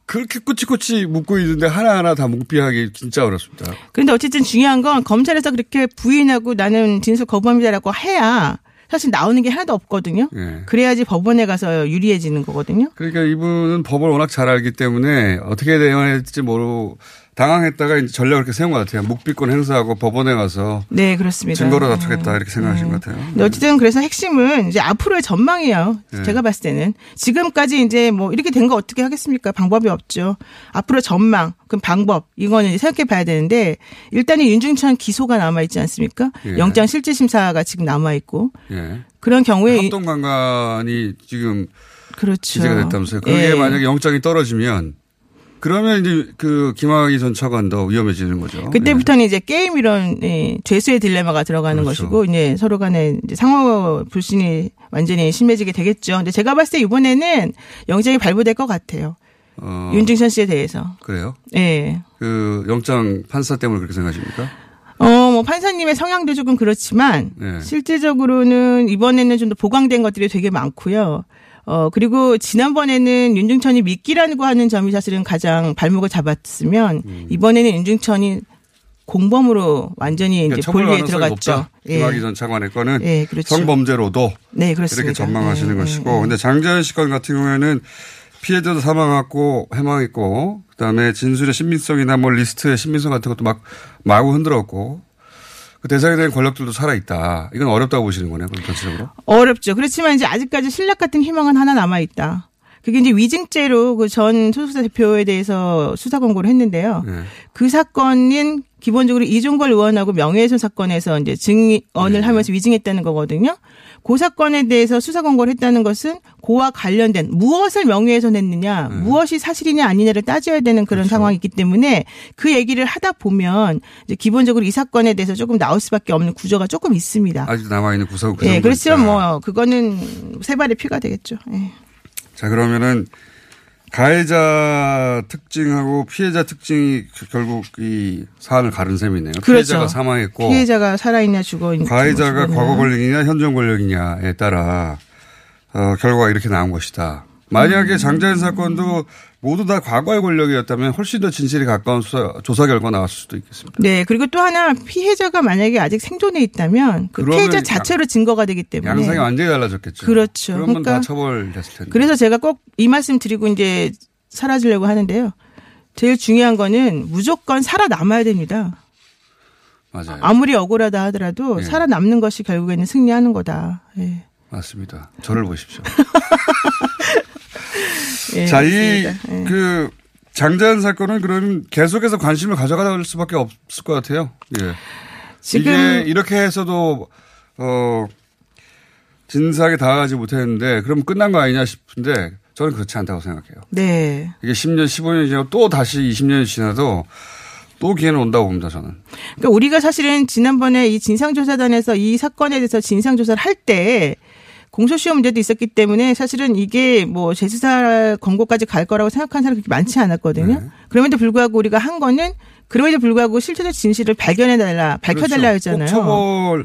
Speaker 4: 그렇게 꾸치꾸치 묻고 있는데 하나하나 다 묵비하기 진짜 어렵습니다.
Speaker 6: 그런데 어쨌든 중요한 건 검찰에서 그렇게 부인하고 나는 진술 거부합니다라고 해야 사실 나오는 게 하나도 없거든요.
Speaker 4: 예.
Speaker 6: 그래야지 법원에 가서 유리해지는 거거든요.
Speaker 4: 그러니까 이분은 법을 워낙 잘 알기 때문에 어떻게 대응해야 될지 모르 당황했다가 이제 전략을 이렇게 세운 것 같아요. 묵비권 행사하고 법원에 가서
Speaker 6: 네, 그렇습니다.
Speaker 4: 증거로
Speaker 6: 네.
Speaker 4: 다투겠다 이렇게 생각하신 것 같아요.
Speaker 6: 근데 어쨌든 그래서 핵심은 이제 앞으로의 전망이에요.
Speaker 4: 네.
Speaker 6: 제가 봤을 때는 지금까지 이제 뭐 이렇게 된 거 어떻게 하겠습니까? 방법이 없죠. 앞으로 전망, 그럼 방법 이거는 생각해 봐야 되는데 일단은 윤중천 기소가 남아 있지 않습니까?
Speaker 4: 예.
Speaker 6: 영장 실질 심사가 지금 남아 있고
Speaker 4: 예.
Speaker 6: 그런 경우에 이-
Speaker 4: 합동 강간이 지금
Speaker 6: 그렇죠.
Speaker 4: 기재가 됐다면서요. 그게
Speaker 6: 예.
Speaker 4: 만약에 영장이 떨어지면 그러면 이제 그 김학의 전 차관 더 위험해지는 거죠.
Speaker 6: 그때부터는 이제 게임 이런 예, 죄수의 딜레마가 들어가는
Speaker 4: 그렇죠.
Speaker 6: 것이고 이제 서로 간에 이제 상호 불신이 완전히 심해지게 되겠죠. 근데 제가 봤을 때 이번에는 영장이 발부될 것 같아요.
Speaker 4: 어,
Speaker 6: 윤중천 씨에 대해서.
Speaker 4: 그래요?
Speaker 6: 예.
Speaker 4: 그 영장 판사 때문에 그렇게 생각하십니까?
Speaker 6: 어, 뭐 판사님의 성향도 조금 그렇지만
Speaker 4: 네.
Speaker 6: 실질적으로는 이번에는 좀 더 보강된 것들이 되게 많고요. 어, 그리고 지난번에는 윤중천이 미끼라고 하는 점이 사실은 가장 발목을 잡았으면
Speaker 4: 음.
Speaker 6: 이번에는 윤중천이 공범으로 완전히 이제
Speaker 4: 그러니까
Speaker 6: 본류에
Speaker 4: 가능성이
Speaker 6: 들어갔죠.
Speaker 4: 높다. 김학의 전 차관의 거는
Speaker 6: 예, 그렇죠.
Speaker 4: 성범죄로도
Speaker 6: 네, 그렇습니다.
Speaker 4: 이렇게 전망하시는
Speaker 6: 네,
Speaker 4: 것이고,
Speaker 6: 네, 네.
Speaker 4: 근데 장재현 씨건 같은 경우에는 피해자도 사망했고 해망했고, 그다음에 진술의 신빙성이나 뭐 리스트의 신빙성 같은 것도 막 마구 흔들었고, 그 대상에 대한 권력들도 살아 있다. 이건 어렵다고 보시는 거네요, 그럼 전체적으로.
Speaker 6: 어렵죠. 그렇지만 이제 아직까지 신락 같은 희망은 하나 남아 있다. 그게 이제 위증죄로 그 전 소속사 대표에 대해서 수사 권고를 했는데요.
Speaker 4: 네.
Speaker 6: 그 사건은 기본적으로 이종걸 의원하고 명예훼손 사건에서 이제 증언을
Speaker 4: 네.
Speaker 6: 하면서 위증했다는 거거든요. 그 사건에 대해서 수사 권고를 했다는 것은 그와 관련된 무엇을 명예훼손했느냐,
Speaker 4: 네.
Speaker 6: 무엇이 사실이냐 아니냐를 따져야 되는 그런
Speaker 4: 그렇죠.
Speaker 6: 상황이 있기 때문에 그 얘기를 하다 보면 이제 기본적으로 이 사건에 대해서 조금 나올 수밖에 없는 구조가 조금 있습니다.
Speaker 4: 아직 남아 있는 구석
Speaker 6: 예, 그렇지만 뭐 그거는 세 발의 피가 되겠죠. 예.
Speaker 4: 자, 그러면은 가해자 특징하고 피해자 특징이 결국 이 사안을 가른 셈이네요.
Speaker 6: 그렇죠.
Speaker 4: 피해자가 사망했고
Speaker 6: 피해자가 살아있냐 죽어있냐.
Speaker 4: 가해자가
Speaker 6: 죽었냐.
Speaker 4: 과거 권력이냐 현존 권력이냐에 따라 어, 결과가 이렇게 나온 것이다.
Speaker 6: 음.
Speaker 4: 만약에 장자연 사건도 모두 다 과거의 권력이었다면 훨씬 더 진실에 가까운 수사, 조사 결과 나왔을 수도 있겠습니다.
Speaker 6: 네, 그리고 또 하나 피해자가 만약에 아직 생존해 있다면 그 피해자
Speaker 4: 양-
Speaker 6: 자체로 증거가 되기 때문에
Speaker 4: 양상이 완전히 달라졌겠죠.
Speaker 6: 그렇죠.
Speaker 4: 그러면 다
Speaker 6: 그러니까
Speaker 4: 처벌됐을 텐데.
Speaker 6: 그래서 제가 꼭 이 말씀 드리고 이제 사라지려고 하는데요. 제일 중요한 거는 무조건 살아남아야 됩니다.
Speaker 4: 맞아요.
Speaker 6: 아무리 억울하다 하더라도
Speaker 4: 예.
Speaker 6: 살아남는 것이 결국에는 승리하는 거다. 예.
Speaker 4: 맞습니다. 저를 보십시오. *laughs*
Speaker 6: 예,
Speaker 4: 자, 이,
Speaker 6: 맞습니다. 예.
Speaker 4: 그, 장자연 사건은 그럼 계속해서 관심을 가져갈 수밖에 없을 것 같아요. 예.
Speaker 6: 지금
Speaker 4: 이게 이렇게 해서도, 어, 진상에 다가가지 못했는데, 그럼 끝난 거 아니냐 싶은데, 저는 그렇지 않다고 생각해요.
Speaker 6: 네.
Speaker 4: 이게 10년, 15년이 지나고 또 다시 20년이 지나도 또 기회는 온다고 봅니다, 저는.
Speaker 6: 그러니까 우리가 사실은 지난번에 이 진상조사단에서 이 사건에 대해서 진상조사를 할 때 공소시효 문제도 있었기 때문에 사실은 이게 뭐 재수사 권고까지 갈 거라고 생각하는 사람이 그렇게 많지 않았거든요.
Speaker 4: 네.
Speaker 6: 그럼에도 불구하고 우리가 한 거는 그럼에도 불구하고 실체적 진실을 발견해달라, 밝혀달라
Speaker 4: 그렇죠.
Speaker 6: 했잖아요.
Speaker 4: 꼭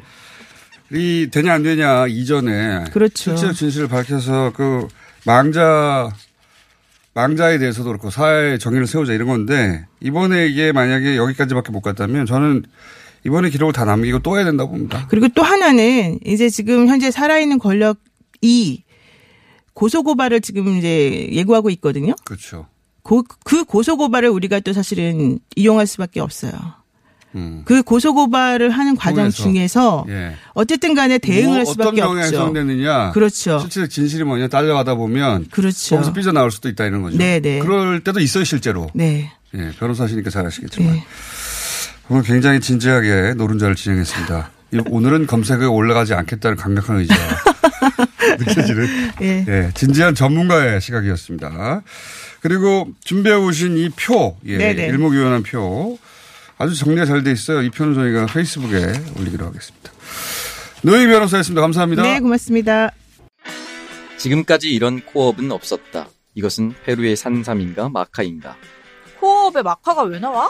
Speaker 4: 처벌이 되냐 안 되냐 이전에
Speaker 6: 그렇죠.
Speaker 4: 실제 진실을 밝혀서 그 망자 망자에 대해서도 그렇고 사회 정의를 세우자 이런 건데 이번에 이게 만약에 여기까지밖에 못 갔다면 저는 이번에 기록을 다 남기고 또 해야 된다고 봅니다.
Speaker 6: 그리고 또 하나는 이제 지금 현재 살아있는 권력이 고소고발을 지금 이제 예고하고 있거든요.
Speaker 4: 그렇죠.
Speaker 6: 고, 그 고소고발을 우리가 또 사실은 이용할 수밖에 없어요.
Speaker 4: 음.
Speaker 6: 그 고소고발을 하는 과정. 중에서
Speaker 4: 예.
Speaker 6: 어쨌든 간에 대응을
Speaker 4: 뭐
Speaker 6: 할 수밖에
Speaker 4: 어떤
Speaker 6: 없죠.
Speaker 4: 해석됐느냐,
Speaker 6: 그렇죠.
Speaker 4: 실제 진실이 뭐냐 따져가다 보면
Speaker 6: 그렇죠.
Speaker 4: 거기서 삐져나올 수도 있다 이런 거죠.
Speaker 6: 네, 네.
Speaker 4: 그럴 때도 있어요 실제로.
Speaker 6: 네.
Speaker 4: 예, 변호사시니까 잘 아시겠지만.
Speaker 6: 네.
Speaker 4: 오늘 굉장히 진지하게 노른자를 진행했습니다. 이- 오늘은 검색에 올라가지 않겠다는 강력한 의지가 *laughs* 느껴지는
Speaker 6: 예.
Speaker 4: 예, 진지한 전문가의 시각이었습니다. 그리고 준비해 오신 이 표, 예,
Speaker 6: 네네.
Speaker 4: 일목요연한 표 아주 정리가 잘 돼 있어요. 이 표는 저희가 페이스북에 올리기로 하겠습니다. 노희 변호사였습니다. 감사합니다.
Speaker 6: 네, 고맙습니다.
Speaker 7: 지금까지 이런 코업은 없었다. 이것은 페루의 산삼인가 마카인가.
Speaker 8: 코어업에 마카가 왜 나와?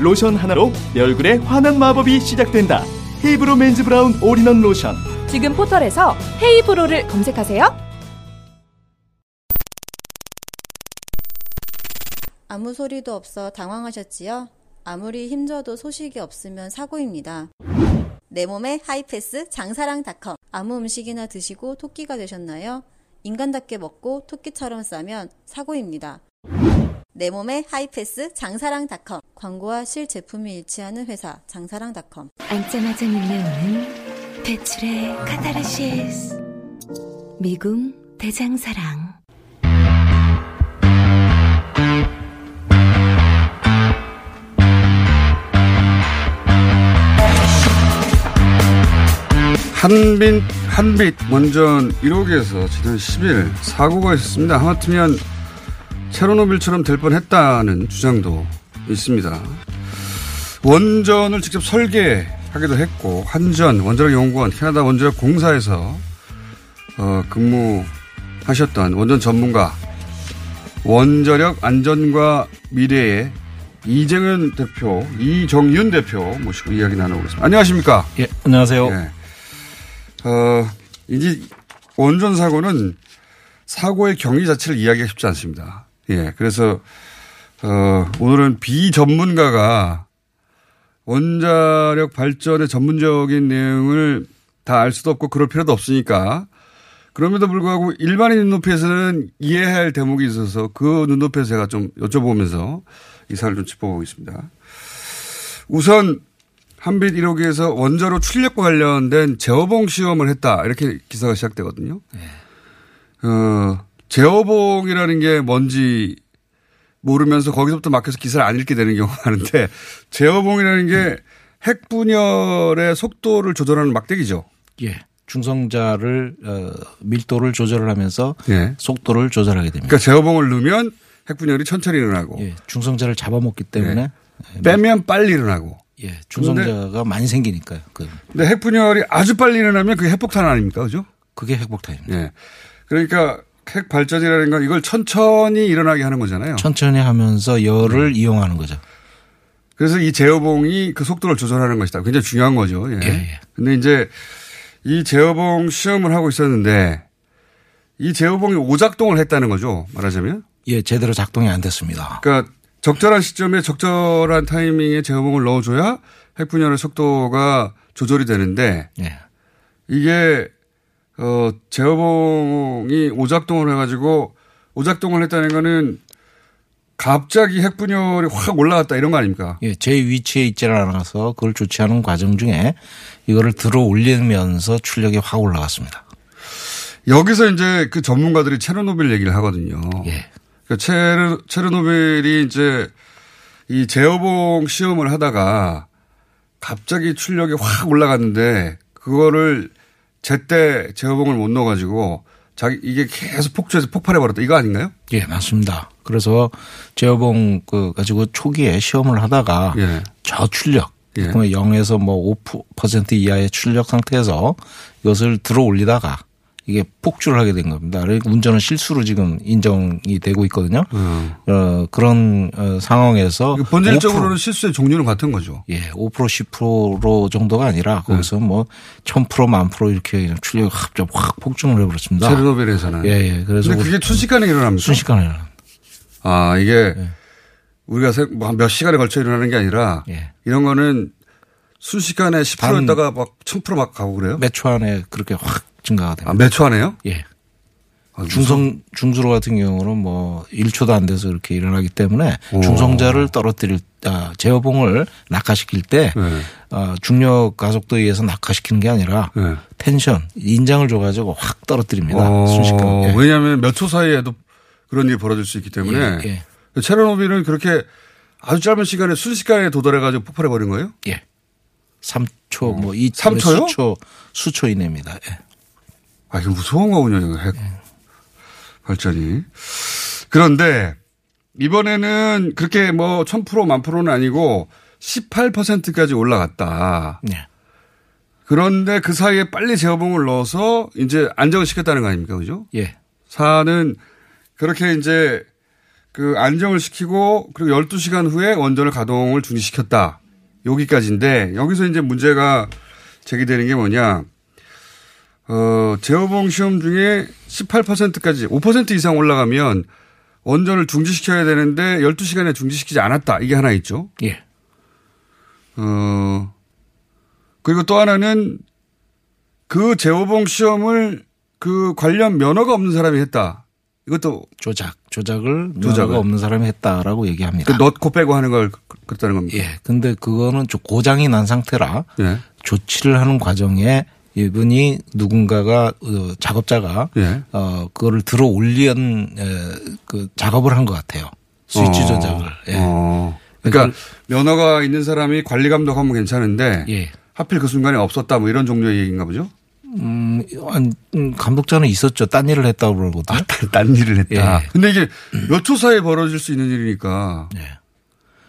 Speaker 9: 로션 하나로 내 얼굴에 환한 마법이 시작된다. 헤이브로 맨즈 브라운 올인원 로션.
Speaker 10: 지금 포털에서 헤이브로를 검색하세요.
Speaker 11: 아무 소리도 없어 당황하셨지요? 아무리 힘줘도 소식이 없으면 사고입니다. 내 몸의 하이패스 장사랑닷컴 아무 음식이나 드시고 토끼가 되셨나요? 인간답게 먹고 토끼처럼 싸면 사고입니다. 내 몸의 하이패스 장사랑닷컴. 광고와 실제품이 일치하는 회사 장사랑닷컴.
Speaker 3: 앉자마자 밀려오는 배출의 카타르시스. 미궁 대장사랑.
Speaker 4: 한빛, 한빛 원전 1호기에서 지난 10일 사고가 있었습니다. 하마터면 체르노빌처럼 될 뻔했다는 주장도 있습니다. 원전을 직접 설계하기도 했고 한전 원자력 연구원 캐나다 원자력 공사에서 어, 근무하셨던 원전 전문가 원자력 안전과 미래의 이정현 대표, 이정윤 대표 모시고 이야기 나눠보겠습니다. 안녕하십니까?
Speaker 12: 예, 안녕하세요.
Speaker 4: 예. 어, 이제 원전 사고는 사고의 경위 자체를 이야기하기 쉽지 않습니다. 예. 그래서, 어, 오늘은 비전문가가 원자력 발전의 전문적인 내용을 다 알 수도 없고 그럴 필요도 없으니까 그럼에도 불구하고 일반인 눈높이에서는 이해해야 할 대목이 있어서 그 눈높이에서 제가 좀 여쭤보면서 이 사안을 좀 짚어보겠습니다. 우선 한빛 1호기에서 원자로 출력과 관련된 제어봉 시험을 했다. 이렇게 기사가 시작되거든요. 네. 어, 제어봉이라는 게 뭔지 모르면서 거기서부터 막혀서 기사를 안 읽게 되는 경우가 많은데 *laughs* 제어봉이라는 게 핵 분열의 속도를 조절하는 막대기죠.
Speaker 12: 예. 중성자를 어, 밀도를 조절을 하면서 예. 속도를 조절하게 됩니다.
Speaker 4: 그러니까 제어봉을 넣으면 핵 분열이 천천히 일어나고
Speaker 12: 예. 중성자를 잡아먹기 때문에
Speaker 4: 예. 빼면 빨리 일어나고
Speaker 12: 예, 중성자가 많이 생기니까요. 그.
Speaker 4: 근데 핵분열이 아주 빨리 일어나면 그게 핵폭탄 아닙니까? 그죠?
Speaker 12: 그게 핵폭탄입니다.
Speaker 4: 예. 그러니까 핵 발전이라는 건 이걸 천천히 일어나게 하는 거잖아요.
Speaker 12: 천천히 하면서 열을 네. 이용하는 거죠.
Speaker 4: 그래서 이 제어봉이 그 속도를 조절하는 것이다. 굉장히 중요한 거죠. 예. 예, 예. 근데 이제 이 제어봉 시험을 하고 있었는데 이 제어봉이 오작동을 했다는 거죠. 말하자면.
Speaker 12: 예, 제대로 작동이 안 됐습니다.
Speaker 4: 그러니까 적절한 시점에 적절한 타이밍에 제어봉을 넣어줘야 핵분열의 속도가 조절이 되는데 예. 이게 어 제어봉이 오작동을 해가지고 오작동을 했다는 거는 갑자기 핵분열이 확 올라갔다 이런 거 아닙니까?
Speaker 12: 예, 제 위치에 있지는 않아서 그걸 조치하는 과정 중에 이거를 들어 올리면서 출력이 확 올라갔습니다.
Speaker 4: 여기서 이제 그 전문가들이 체르노빌 얘기를 하거든요. 예. 그러니까 체르, 체르노빌이 이제 이 제어봉 시험을 하다가 갑자기 출력이 확 올라갔는데 그거를 제때 제어봉을 못 넣어가지고 자기 이게 계속 폭주해서 폭발해 버렸다 이거 아닌가요?
Speaker 12: 예 맞습니다. 그래서 제어봉 그 가지고 초기에 시험을 하다가 예. 저출력 예. 그러면 0에서 뭐 5% 이하의 출력 상태에서 이것을 들어 올리다가 이게 폭주를 하게 된 겁니다. 그러니까 운전은 실수로 지금 인정이 되고 있거든요. 음. 어, 그런 어, 상황에서
Speaker 4: 본질적으로는 실수의 종류는 같은 거죠.
Speaker 12: 예, 5% 10% 정도가 아니라 거기서 네. 뭐 1000%만 프로 이렇게 출력이 갑자기 확 폭증을 해버렸습니다.
Speaker 4: 체르노빌에서는.
Speaker 12: 예, 예. 그래서
Speaker 4: 그게 순식간에 일어납니다.
Speaker 12: 순식간에 일어납니다.
Speaker 4: 아, 이게 예. 우리가 뭐몇 시간에 걸쳐 일어나는 게 아니라 예. 이런 거는 순식간에 10%였다가 막 1000%막 가고 그래요?
Speaker 12: 몇 초 안에 그렇게 확 증가가 됩니다.
Speaker 4: 아, 몇 초 안에요?
Speaker 12: 예.
Speaker 4: 아,
Speaker 12: 중성 중수로 같은 경우는 뭐 1초도 안 돼서 이렇게 일어나기 때문에
Speaker 4: 오.
Speaker 12: 중성자를 떨어뜨릴 아, 제어봉을 낙하시킬 때
Speaker 4: 네.
Speaker 12: 어, 중력 가속도에 의해서 낙하시키는 게 아니라
Speaker 4: 네.
Speaker 12: 텐션 인장을 줘가지고 확 떨어뜨립니다.
Speaker 4: 어,
Speaker 12: 순식간에. 예.
Speaker 4: 왜냐하면 몇 초 사이에도 그런 일이 벌어질 수 있기 때문에
Speaker 12: 예, 예.
Speaker 4: 체르노빌은 그렇게 아주 짧은 시간에 순식간에 도달해가지고 폭발해 버린 거예요?
Speaker 12: 예. 3초 뭐 이,
Speaker 4: 3초요?
Speaker 12: 수초 수초 이내입니다. 예.
Speaker 4: 아, 이거 무서운 거군요, 이거 핵 발전이. 그런데 이번에는 그렇게 뭐 1000%만 프로는 아니고 18%까지 올라갔다.
Speaker 12: 네.
Speaker 4: 그런데 그 사이에 빨리 제어봉을 넣어서 이제 안정을 시켰다는 거 아닙니까? 그죠?
Speaker 12: 예.
Speaker 4: 사는 그렇게 이제 그 안정을 시키고 그리고 12시간 후에 원전을 가동을 중지시켰다. 여기까지인데 여기서 이제 문제가 제기되는 게 뭐냐. 어, 제어봉 시험 중에 18%까지 5% 이상 올라가면 원전을 중지시켜야 되는데 12시간에 중지시키지 않았다. 이게 하나 있죠.
Speaker 12: 예.
Speaker 4: 어, 그리고 또 하나는 그 제어봉 시험을 그 관련 면허가 없는 사람이 했다. 이것도
Speaker 12: 조작, 조작을
Speaker 4: 조작을.
Speaker 12: 면허가 없는 사람이 했다라고 얘기합니다.
Speaker 4: 그 넣고 빼고 하는 걸 그랬다는 겁니다.
Speaker 12: 예. 근데 그거는 좀 고장이 난 상태라
Speaker 4: 예.
Speaker 12: 조치를 하는 과정에 이분이 누군가가 어, 작업자가
Speaker 4: 예.
Speaker 12: 어 그거를 들어 에, 그 작업을 한 것 같아요. 스위치
Speaker 4: 어.
Speaker 12: 조작을. 예.
Speaker 4: 어. 그러니까 면허가 있는 사람이 관리 감독하면 괜찮은데
Speaker 12: 예.
Speaker 4: 하필 그 순간에 없었다 뭐 이런 종류의 얘기인가 보죠.
Speaker 12: 음, 음, 감독자는 있었죠. 딴 일을 했다고 그러거든요.
Speaker 4: 아, 딴 일을 했다.
Speaker 12: 예.
Speaker 4: 근데 이게 몇 초 사이에 벌어질 수 있는 일이니까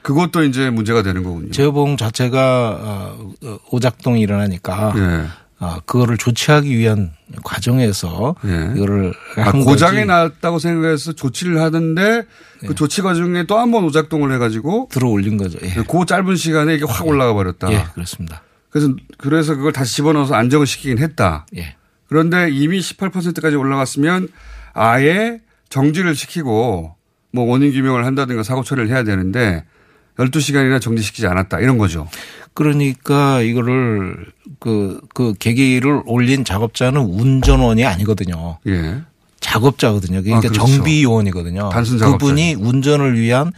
Speaker 4: 그것도 이제 문제가 되는 거군요.
Speaker 12: 제어봉 자체가 어, 어, 오작동이 일어나니까
Speaker 4: 예.
Speaker 12: 아, 그거를 조치하기 위한 과정에서
Speaker 4: 예.
Speaker 12: 이거를
Speaker 4: 아,
Speaker 12: 한
Speaker 4: 고장이. 났다고 생각해서 조치를 하던데 그 조치 과정에 또 한 번 오작동을 해가지고
Speaker 12: 들어 올린 거죠. 예.
Speaker 4: 그 짧은 시간에 이게 확 올라가 버렸다.
Speaker 12: 예, 그렇습니다.
Speaker 4: 그래서 그래서 그걸 다시 집어넣어서 안정을 시키긴 했다.
Speaker 12: 예.
Speaker 4: 그런데 이미 18%까지 올라갔으면 아예 정지를 시키고 뭐 원인 규명을 한다든가 사고 처리를 해야 되는데 12시간이나 정지시키지 않았다. 이런 거죠.
Speaker 12: 그러니까 이거를 그, 그 계기를 올린 작업자는 운전원이 아니거든요.
Speaker 4: 예.
Speaker 12: 작업자거든요. 그러니까
Speaker 4: 아, 그렇죠.
Speaker 12: 정비요원이거든요.
Speaker 4: 단순 작업자.
Speaker 12: 그분이 운전을 위한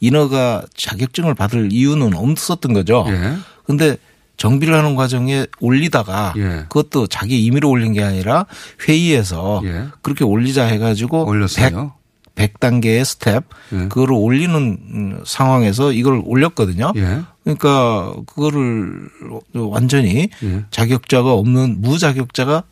Speaker 12: 인허가 자격증을 받을 이유는 없었던 거죠.
Speaker 4: 예.
Speaker 12: 근데 정비를 하는 과정에 올리다가
Speaker 4: 예.
Speaker 12: 그것도 자기 임의로 올린 게 아니라 회의에서
Speaker 4: 예.
Speaker 12: 그렇게 올리자 해가지고
Speaker 4: 올렸어요.
Speaker 12: 100, 100단계의 스텝
Speaker 4: 예.
Speaker 12: 그거를 올리는 음, 상황에서 이걸 올렸거든요.
Speaker 4: 예.
Speaker 12: 그러니까 그거를 완전히
Speaker 4: 예.
Speaker 12: 자격자가 없는 무자격자가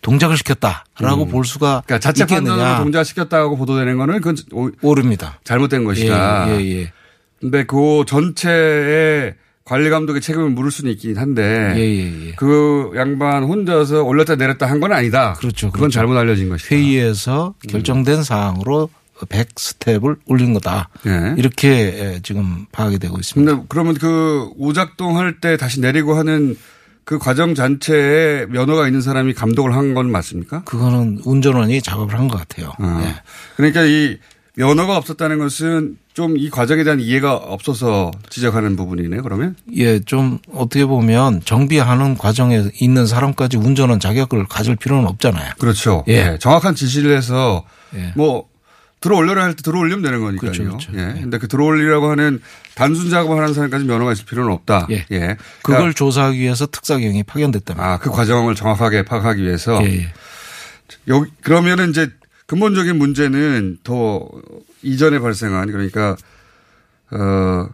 Speaker 12: 동작을 시켰다라고
Speaker 4: 음.
Speaker 12: 볼 수가
Speaker 4: 그러니까 자체 판단으로. 동작시켰다고 보도되는 거는 그건 오-
Speaker 12: 오릅니다.
Speaker 4: 잘못된 것이다.
Speaker 12: 예, 예, 예.
Speaker 4: 근데 그 전체의 관리 감독의 책임을 물을 수는 있긴 한데
Speaker 12: 예, 예, 예.
Speaker 4: 그 양반 혼자서 올렸다 내렸다 한 건 아니다.
Speaker 12: 그렇죠.
Speaker 4: 그건
Speaker 12: 그렇죠.
Speaker 4: 잘못 알려진 것이다.
Speaker 12: 회의에서 결정된 사항으로 100 스텝을 올린 거다.
Speaker 4: 예.
Speaker 12: 이렇게 지금 파악이 되고 있습니다.
Speaker 4: 근데 그러면 그 오작동 할 때 다시 내리고 하는 그 과정 전체에 면허가 있는 사람이 감독을 한 건 맞습니까?
Speaker 12: 그거는 운전원이 작업을 한 것 같아요.
Speaker 4: 아.
Speaker 12: 예.
Speaker 4: 그러니까 이 면허가 없었다는 것은 좀 이 과정에 대한 이해가 없어서 지적하는 부분이네요. 그러면
Speaker 12: 예, 좀 어떻게 보면 정비하는 과정에 있는 사람까지 운전원 자격을 가질 필요는 없잖아요.
Speaker 4: 그렇죠.
Speaker 12: 예.
Speaker 4: 예. 정확한 지시를 해서
Speaker 12: 예.
Speaker 4: 뭐 들어 올려라 할 때 들어 올리면 되는 거니까요.
Speaker 12: 그렇죠, 그렇죠.
Speaker 4: 예. 근데 그 들어 올리라고 하는 단순 작업을 하는 사람까지 면허가 있을 필요는 없다.
Speaker 12: 예.
Speaker 4: 예.
Speaker 12: 그걸
Speaker 4: 그러니까
Speaker 12: 조사하기 위해서 특사경이 파견됐답니다.
Speaker 4: 아, 그 과정을 정확하게 파악하기 위해서
Speaker 12: 예, 예.
Speaker 4: 여기 그러면은 이제 근본적인 문제는 더 이전에 발생한 그러니까 어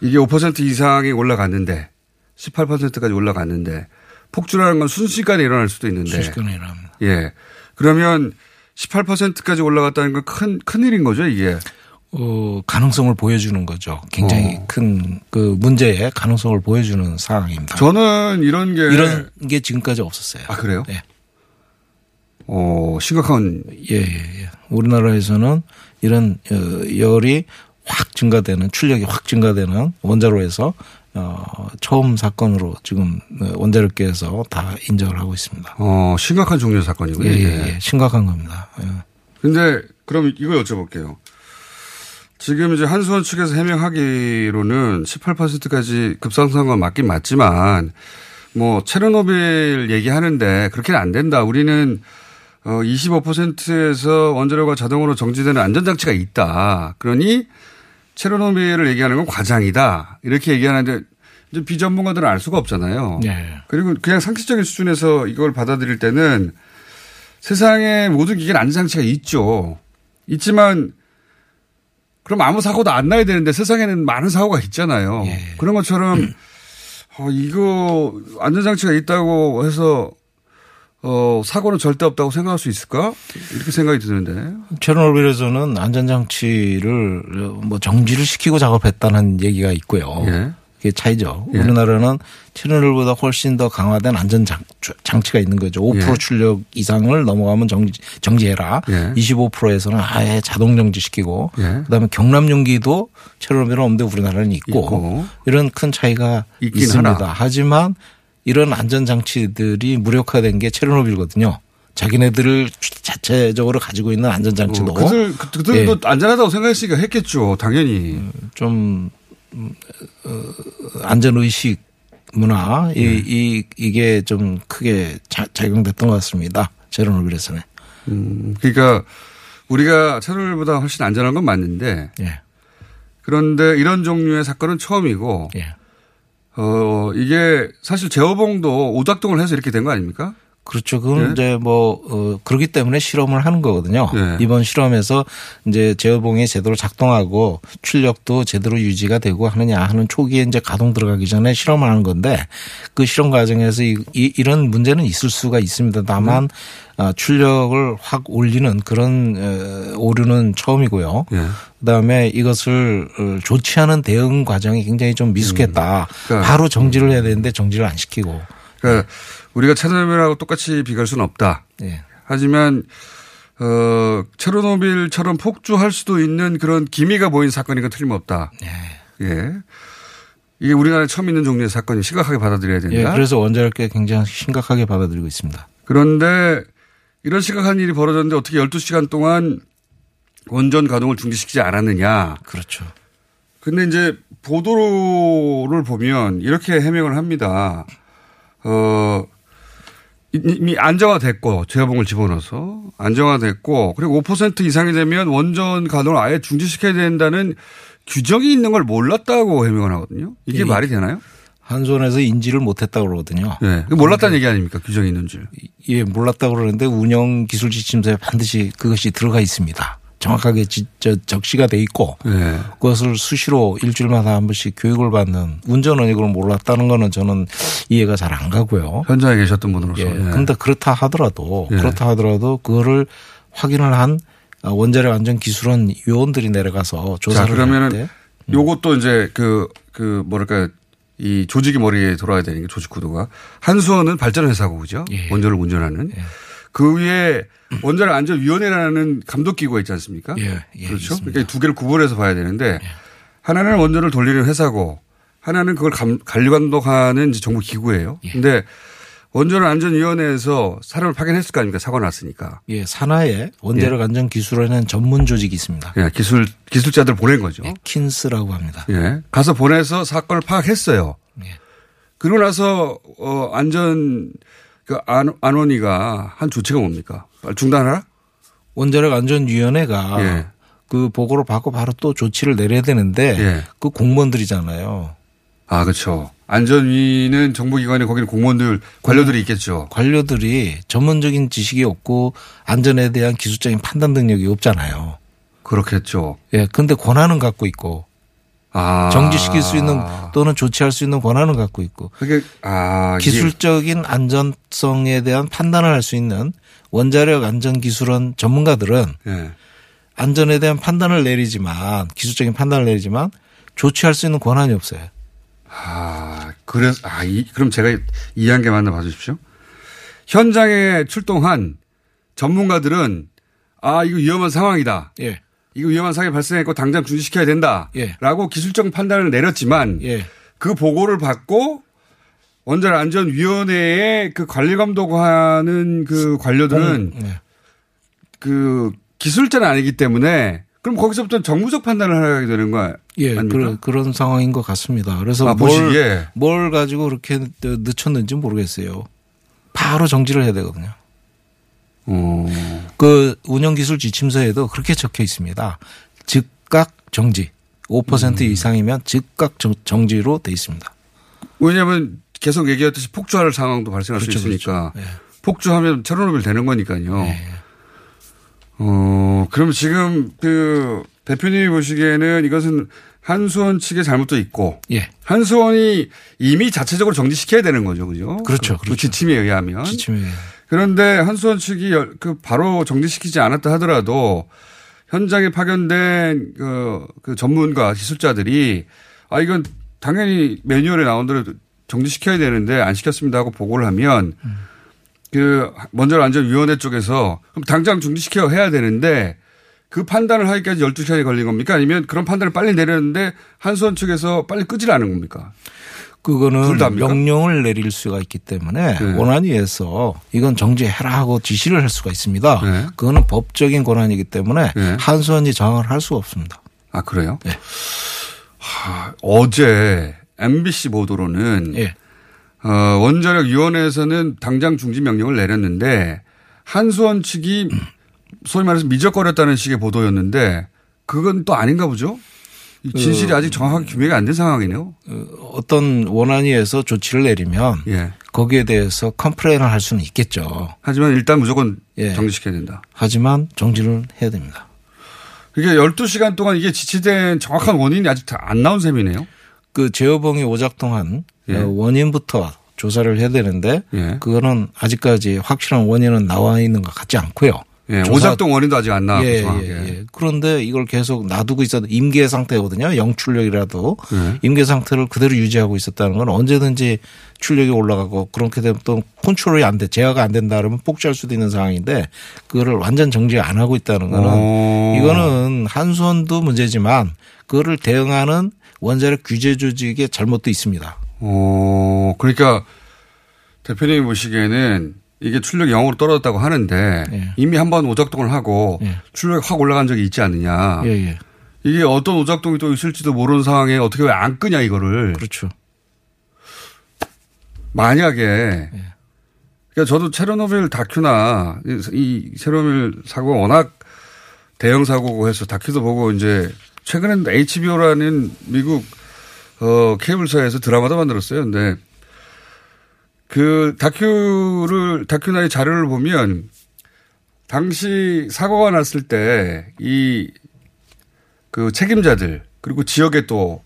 Speaker 4: 이게 5% 이상이 올라갔는데 18%까지 올라갔는데 폭주라는 건 순식간에 일어날 수도 있는데
Speaker 12: 순식간에 일어납니다.
Speaker 4: 예. 그러면 18%까지 올라갔다는 건 큰, 큰 일인 거죠, 이게.
Speaker 12: 어, 가능성을 보여주는 거죠. 굉장히
Speaker 4: 어.
Speaker 12: 큰그 문제의 가능성을 보여주는 상황입니다.
Speaker 4: 저는 이런 게.
Speaker 12: 이런 게 지금까지 없었어요.
Speaker 4: 아, 그래요?
Speaker 12: 예.
Speaker 4: 어, 심각한.
Speaker 12: 예, 예, 예. 우리나라에서는 이런 어, 열이 확 증가되는 출력이 확 증가되는 원자로에서 어, 처음 사건으로 지금 어, 원자력계에서 다 인정을 하고 있습니다.
Speaker 4: 어, 심각한 종류 사건이고요.
Speaker 12: 예, 예, 예. 심각한 겁니다. 예.
Speaker 4: 근데 그럼 이거 여쭤볼게요. 지금 이제 한수원 측에서 해명하기로는 18%까지 급상승한 건 맞긴 맞지만 뭐 체르노빌 얘기하는데 그렇게는 안 된다. 우리는 어 25%에서 원자료가 자동으로 정지되는 안전장치가 있다. 그러니 체르노빌을 얘기하는 건 과장이다. 이렇게 얘기하는데 이제 비전문가들은 알 수가 없잖아요.
Speaker 12: 네.
Speaker 4: 그리고 그냥 상식적인 수준에서 이걸 받아들일 때는 세상에 모든 기계는 안전장치가 있죠. 있지만 그럼 아무 사고도 안 나야 되는데 세상에는 많은 사고가 있잖아요. 그런 것처럼 *clears throat* 어, 이거 안전장치가 있다고 해서 어, 사고는 절대 없다고 생각할 수 있을까? 이렇게 생각이 드는데.
Speaker 12: 체르노빌에서는 안전장치를 뭐 정지를 시키고 작업했다는 얘기가 있고요.
Speaker 4: 예.
Speaker 12: 그게 차이죠.
Speaker 4: 예.
Speaker 12: 우리나라는 체르노빌보다 훨씬 더 강화된 안전장치가 있는 거죠. 5%
Speaker 4: 예.
Speaker 12: 출력 이상을 넘어가면 정지, 정지해라.
Speaker 4: 예.
Speaker 12: 25%에서는 아예 자동 정지시키고
Speaker 4: 예.
Speaker 12: 그다음에 경남 용기도 체르노빌은 없는데 우리나라는 있고,
Speaker 4: 있고.
Speaker 12: 이런 큰 차이가 있습니다.
Speaker 4: 하나.
Speaker 12: 하지만 이런 안전장치들이 무력화된 게 체르노빌거든요. 자기네들을 자체적으로 가지고 있는 안전장치도
Speaker 4: 어, 그들, 그- 그들도
Speaker 12: 예.
Speaker 4: 안전하다고 생각했으니까 했겠죠. 당연히.
Speaker 12: 좀 음, 어, 안전 의식 문화 이,
Speaker 4: 네.
Speaker 12: 이 이게 좀 크게 자, 작용됐던 것 같습니다. 제로노빌에서는.
Speaker 4: 음, 그러니까 우리가 체르노빌보다 훨씬 안전한 건 맞는데.
Speaker 12: 예.
Speaker 4: 그런데 이런 종류의 사건은 처음이고.
Speaker 12: 예.
Speaker 4: 어, 이게 사실 제어봉도 오작동을 해서 이렇게 된 거 아닙니까?
Speaker 12: 그렇죠. 그건
Speaker 4: 예?
Speaker 12: 이제 뭐, 어, 그렇기 때문에 실험을 하는 거거든요.
Speaker 4: 예.
Speaker 12: 이번 실험에서 이제 제어봉이 제대로 작동하고 출력도 제대로 유지가 되고 하느냐 하는 초기에 이제 가동 들어가기 전에 실험을 하는 건데 그 실험 과정에서 이, 이, 런 문제는 있을 수가 있습니다. 다만 아, 출력을 확 올리는 그런 어, 오류는 처음이고요.
Speaker 4: 예.
Speaker 12: 그다음에 이것을 어, 좋지 않은 대응 과정이 굉장히 좀 미숙했다.
Speaker 4: 그러니까
Speaker 12: 바로 정지를 해야 되는데 정지를 안 시키고.
Speaker 4: 그러니까 우리가 체르노빌하고 똑같이 비교할 수는 없다.
Speaker 12: 예.
Speaker 4: 하지만 어 체르노빌처럼 폭주할 수도 있는 그런 기미가 보인 건 틀림없다. 예. 이게 우리나라에 처음 있는 종류의 사건이 심각하게 받아들여야 된다.
Speaker 12: 예, 그래서 원자력계 굉장히 심각하게 받아들이고 있습니다.
Speaker 4: 그런데 이런 심각한 일이 벌어졌는데 어떻게 12시간 동안 원전 가동을 중지시키지 않았느냐.
Speaker 12: 그렇죠.
Speaker 4: 근데 이제 보도를 보면 이렇게 해명을 합니다. 어, 이미 안정화됐고 제어봉을 집어넣어서 안정화됐고 그리고 5% 이상이 되면 원전 가동을 아예 중지시켜야 된다는 규정이 있는 걸 몰랐다고 해명을 하거든요. 이게
Speaker 12: 예.
Speaker 4: 말이 되나요?
Speaker 12: 한손에서 인지를 못했다고 그러거든요.
Speaker 4: 네. 몰랐다는 얘기 아닙니까? 규정이 있는 줄.
Speaker 12: 예, 몰랐다고 그러는데 운영 기술 지침서에 반드시 그것이 들어가 있습니다. 정확하게 지, 저, 적시가 돼 있고
Speaker 4: 네.
Speaker 12: 그것을 수시로 일주일마다 한 번씩 교육을 받는 운전은 이걸 몰랐다는 거는 저는 이해가 잘 안 가고요.
Speaker 4: 현장에 계셨던 분으로서.
Speaker 12: 예.
Speaker 4: 네.
Speaker 12: 그런데 그렇다 하더라도
Speaker 4: 예.
Speaker 12: 그렇다 하더라도 그거를 확인을 한 원자력 안전 기술원 요원들이 내려가서
Speaker 4: 자,
Speaker 12: 조사를 할
Speaker 4: 그러면은
Speaker 12: 때
Speaker 4: 요것도 이제 그, 그 뭐랄까 이 조직이 머리에 돌아야 되는 게 조직 구도가 한수원은 발전 회사고 그죠?
Speaker 12: 예.
Speaker 4: 원전을 운전하는 그 위에 원자력 안전위원회라는 감독 기구가 있지 않습니까?
Speaker 12: 예, 예,
Speaker 4: 그렇죠.
Speaker 12: 있습니다.
Speaker 4: 그러니까 두 개를 구분해서 봐야 되는데 하나는 원전을 돌리는 회사고 하나는 그걸 감, 관리 감독하는 정부 기구예요. 근데 원전 안전위원회에서 사람을 파견했을 거 아닙니까? 사고 났으니까.
Speaker 12: 예, 산하에 원자력 안전 기술원에는 전문 조직이 있습니다.
Speaker 4: 예, 기술 기술자들 보낸 거죠.
Speaker 12: 킨스라고 합니다.
Speaker 4: 예. 가서 보내서 사건을 파악했어요.
Speaker 12: 예.
Speaker 4: 그러고 나서 어 안전 그 안, 안원이가 한 조치가 뭡니까? 중단하라?
Speaker 12: 원자력 안전위원회가
Speaker 4: 예.
Speaker 12: 그 보고를 받고 바로 또 조치를 내려야 되는데
Speaker 4: 예.
Speaker 12: 그 공무원들이잖아요.
Speaker 4: 아, 그렇죠. 안전위는 정부기관에 거기는 공무원들 관료들이 있겠죠.
Speaker 12: 관료들이 전문적인 지식이 없고 안전에 대한 기술적인 판단 능력이 없잖아요.
Speaker 4: 그렇겠죠.
Speaker 12: 예. 근데 권한은 갖고 있고
Speaker 4: 아.
Speaker 12: 정지시킬 수 있는 또는 조치할 수 있는 권한은 갖고 있고
Speaker 4: 그게 아
Speaker 12: 기술적인 안전성에 대한 판단을 할 수 있는 원자력 안전 기술원 전문가들은
Speaker 4: 예.
Speaker 12: 안전에 대한 판단을 내리지만 기술적인 판단을 내리지만 조치할 수 있는 권한이 없어요.
Speaker 4: 아, 그래서, 아, 이, 그럼 제가 이해한 게 맞나 봐 주십시오. 현장에 출동한 전문가들은 아, 이거 위험한 상황이다.
Speaker 12: 예.
Speaker 4: 이거 위험한 상황이 발생했고 당장 중지시켜야 된다.
Speaker 12: 예.
Speaker 4: 라고 기술적 판단을 내렸지만
Speaker 12: 예.
Speaker 4: 그 보고를 받고 원자력 안전위원회에 그 관리 감독하는 그 관료들은
Speaker 12: 공- 예.
Speaker 4: 그 기술자는 아니기 때문에 그럼 거기서부터 정무적 판단을 하게 되는 거야.
Speaker 12: 예? 그, 런 상황인 것 같습니다. 그래서
Speaker 4: 아,
Speaker 12: 뭘,
Speaker 4: 보시기에.
Speaker 12: 뭘 가지고 그렇게 늦췄는지 모르겠어요. 바로 정지를 해야 되거든요.
Speaker 4: 어.
Speaker 12: 그 운영기술 지침서에도 그렇게 적혀 있습니다. 즉각 정지. 5%
Speaker 4: 음.
Speaker 12: 이상이면 즉각 정- 정지로 돼 있습니다.
Speaker 4: 왜냐하면 계속 얘기했듯이 폭주할 상황도 발생할
Speaker 12: 그렇죠,
Speaker 4: 수 있으니까
Speaker 12: 그렇죠. 예.
Speaker 4: 폭주하면 체로노빌 되는 거니까요. 어 그러면 지금 그 대표님이 보시기에는 이것은 한수원 측의 잘못도 있고
Speaker 12: 예.
Speaker 4: 한수원이 이미 자체적으로 정지시켜야 되는 거죠, 그죠?
Speaker 12: 그렇죠,
Speaker 4: 그 지침에 의하면.
Speaker 12: 지침에
Speaker 4: 그런데 한수원 측이 열- 그 바로 정지시키지 않았다 하더라도 현장에 파견된 그, 그 전문가 기술자들이 아 이건 당연히 매뉴얼에 나온 대로 정지시켜야 되는데 안 시켰습니다 하고 보고를 하면 그 먼저 안전위원회 쪽에서 그럼 당장 중지시켜 해야 되는데 그 판단을 하기까지 12시간이 걸린 겁니까? 아니면 그런 판단을 빨리 내렸는데 한수원 측에서 빨리 끄질 않은 겁니까?
Speaker 12: 그거는? 명령을 내릴 수가 있기 때문에
Speaker 4: 네.
Speaker 12: 원안위에서 이건 정지해라 하고 지시를 할 수가 있습니다.
Speaker 4: 네.
Speaker 12: 그거는 법적인 권한이기 때문에
Speaker 4: 네.
Speaker 12: 한수원이 정을 할 수가 없습니다.
Speaker 4: 아 그래요?
Speaker 12: 네.
Speaker 4: 하, 어제 MBC 보도로는
Speaker 12: 예.
Speaker 4: 어, 원자력 위원회에서는 당장 중지 명령을 내렸는데 한수원 측이 소위 말해서 미적거렸다는 식의 보도였는데 그건 또 아닌가 보죠? 이 진실이
Speaker 12: 그-
Speaker 4: 아직 정확하게 규명이 안 된 상황이네요.
Speaker 12: 어떤 원안위에서 조치를 내리면
Speaker 4: 예.
Speaker 12: 거기에 대해서 컴플레인을 할 수는 있겠죠.
Speaker 4: 하지만 일단 무조건
Speaker 12: 예.
Speaker 4: 정지시켜야 된다.
Speaker 12: 하지만 정지를 해야 됩니다.
Speaker 4: 이게 12시간 동안 이게 지치된 정확한 원인이 아직 다 안 나온 셈이네요.
Speaker 12: 그 제어봉이 오작동한
Speaker 4: 예.
Speaker 12: 어, 원인부터 조사를 해야 되는데
Speaker 4: 예.
Speaker 12: 그거는 아직까지 확실한 원인은 나와 있는 것 같지 않고요.
Speaker 4: 예,
Speaker 12: 조사-
Speaker 4: 오작동 원인도 아직 안 나왔고
Speaker 12: 예,
Speaker 4: 정확하게.
Speaker 12: 예, 예. 그런데 이걸 계속 놔두고 있어도 임계 상태거든요. 영출력이라도
Speaker 4: 예.
Speaker 12: 임계 상태를 그대로 유지하고 있었다는 건 언제든지 출력이 올라가고 그렇게 되면 또 컨트롤이 안 돼, 제어가 안 된다 그러면 폭주할 수도 있는 상황인데 그거를 완전 정지 안 하고 있다는 거는
Speaker 4: 오.
Speaker 12: 이거는 한수원도 문제지만 그거를 대응하는 원자력 규제 조직의 잘못도 있습니다.
Speaker 4: 어, 그러니까 대표님이 보시기에는 이게 출력이 0으로 떨어졌다고 하는데
Speaker 12: 예.
Speaker 4: 이미 한 번 오작동을 하고 출력이 확 올라간 적이 있지 않느냐.
Speaker 12: 예, 예.
Speaker 4: 이게 어떤 오작동이 또 있을지도 모르는 상황에 어떻게 왜 안 끄냐 이거를.
Speaker 12: 그렇죠.
Speaker 4: 만약에
Speaker 12: 예.
Speaker 4: 그러니까 저도 체르노빌 다큐나 이- 이 체르노빌 사고가 워낙 대형 사고고 해서 다큐도 보고 이제 최근엔 HBO라는 미국 어 케이블사에서 드라마도 만들었어요. 근데 그 다큐를 다큐나 이 자료를 보면 당시 사고가 났을 때 이 그 책임자들 그리고 지역의 또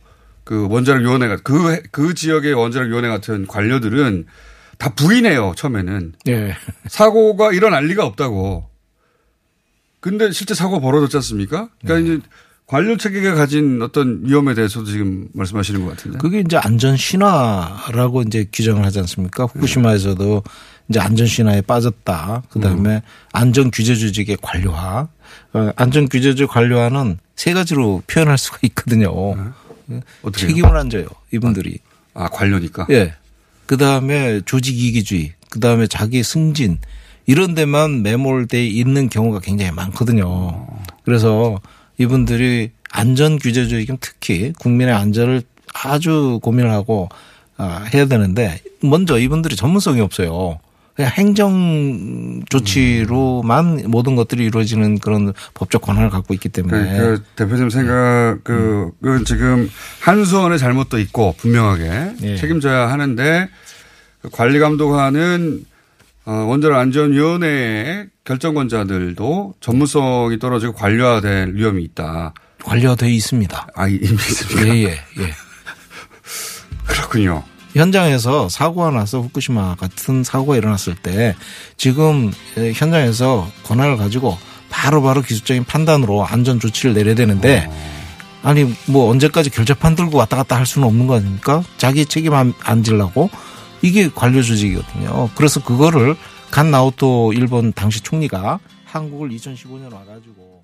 Speaker 4: 그 원자력 위원회가 그, 그 지역의 원자력 위원회 같은 관료들은 다 부인해요, 처음에는.
Speaker 12: 예.
Speaker 4: 사고가 일어날 리가 없다고. 근데 실제 사고가 벌어졌지 않습니까? 그러니까 이제 관료 체계가 가진 어떤 위험에 대해서도 지금 말씀하시는 것 같은데.
Speaker 12: 그게 이제 안전 신화라고 이제 규정을 하지 않습니까? 후쿠시마에서도 이제 안전 신화에 빠졌다. 그 다음에 안전 규제 조직의 관료화. 어, 안전 규제 조직 관료화는 세 가지로 표현할 수가 있거든요.
Speaker 4: 어떻게요?
Speaker 12: 책임을 안 져요. 이분들이.
Speaker 4: 아, 관료니까?
Speaker 12: 예. 그 다음에 조직 이기주의. 그 다음에 자기 승진. 이런 데만 매몰돼 있는 경우가 굉장히 많거든요. 그래서 이분들이 안전 규제 조직은 특히 국민의 안전을 아주 고민을 하고 아, 해야 되는데 먼저 이분들이 전문성이 없어요. 그냥 행정 조치로만 모든 것들이 이루어지는 그런 법적 권한을 갖고 있기 때문에
Speaker 4: 그, 그 대표님 생각, 그, 그 지금 한수원의 잘못도 있고 분명하게
Speaker 12: 예.
Speaker 4: 책임져야 하는데 그 관리 감독하는 어, 원자력 안전위원회의 결정권자들도 전문성이 떨어지고 관료화될 위험이 있다.
Speaker 12: 관료돼 있습니다.
Speaker 4: 아, 이미 있습니까?
Speaker 12: 예, 예, 예. *laughs*
Speaker 4: 그렇군요.
Speaker 12: 현장에서 사고가 나서 후쿠시마 같은 사고가 일어났을 때 지금 현장에서 권한을 가지고 바로바로 기술적인 판단으로 안전 조치를 내려야 되는데 아니 뭐 언제까지 결재판 들고 왔다 갔다 할 수는 없는 거 아닙니까? 자기 책임 안, 안 지려고 이게 관료 조직이거든요. 그래서 그거를 간 나오토 일본 당시 총리가 한국을 2015년 와가지고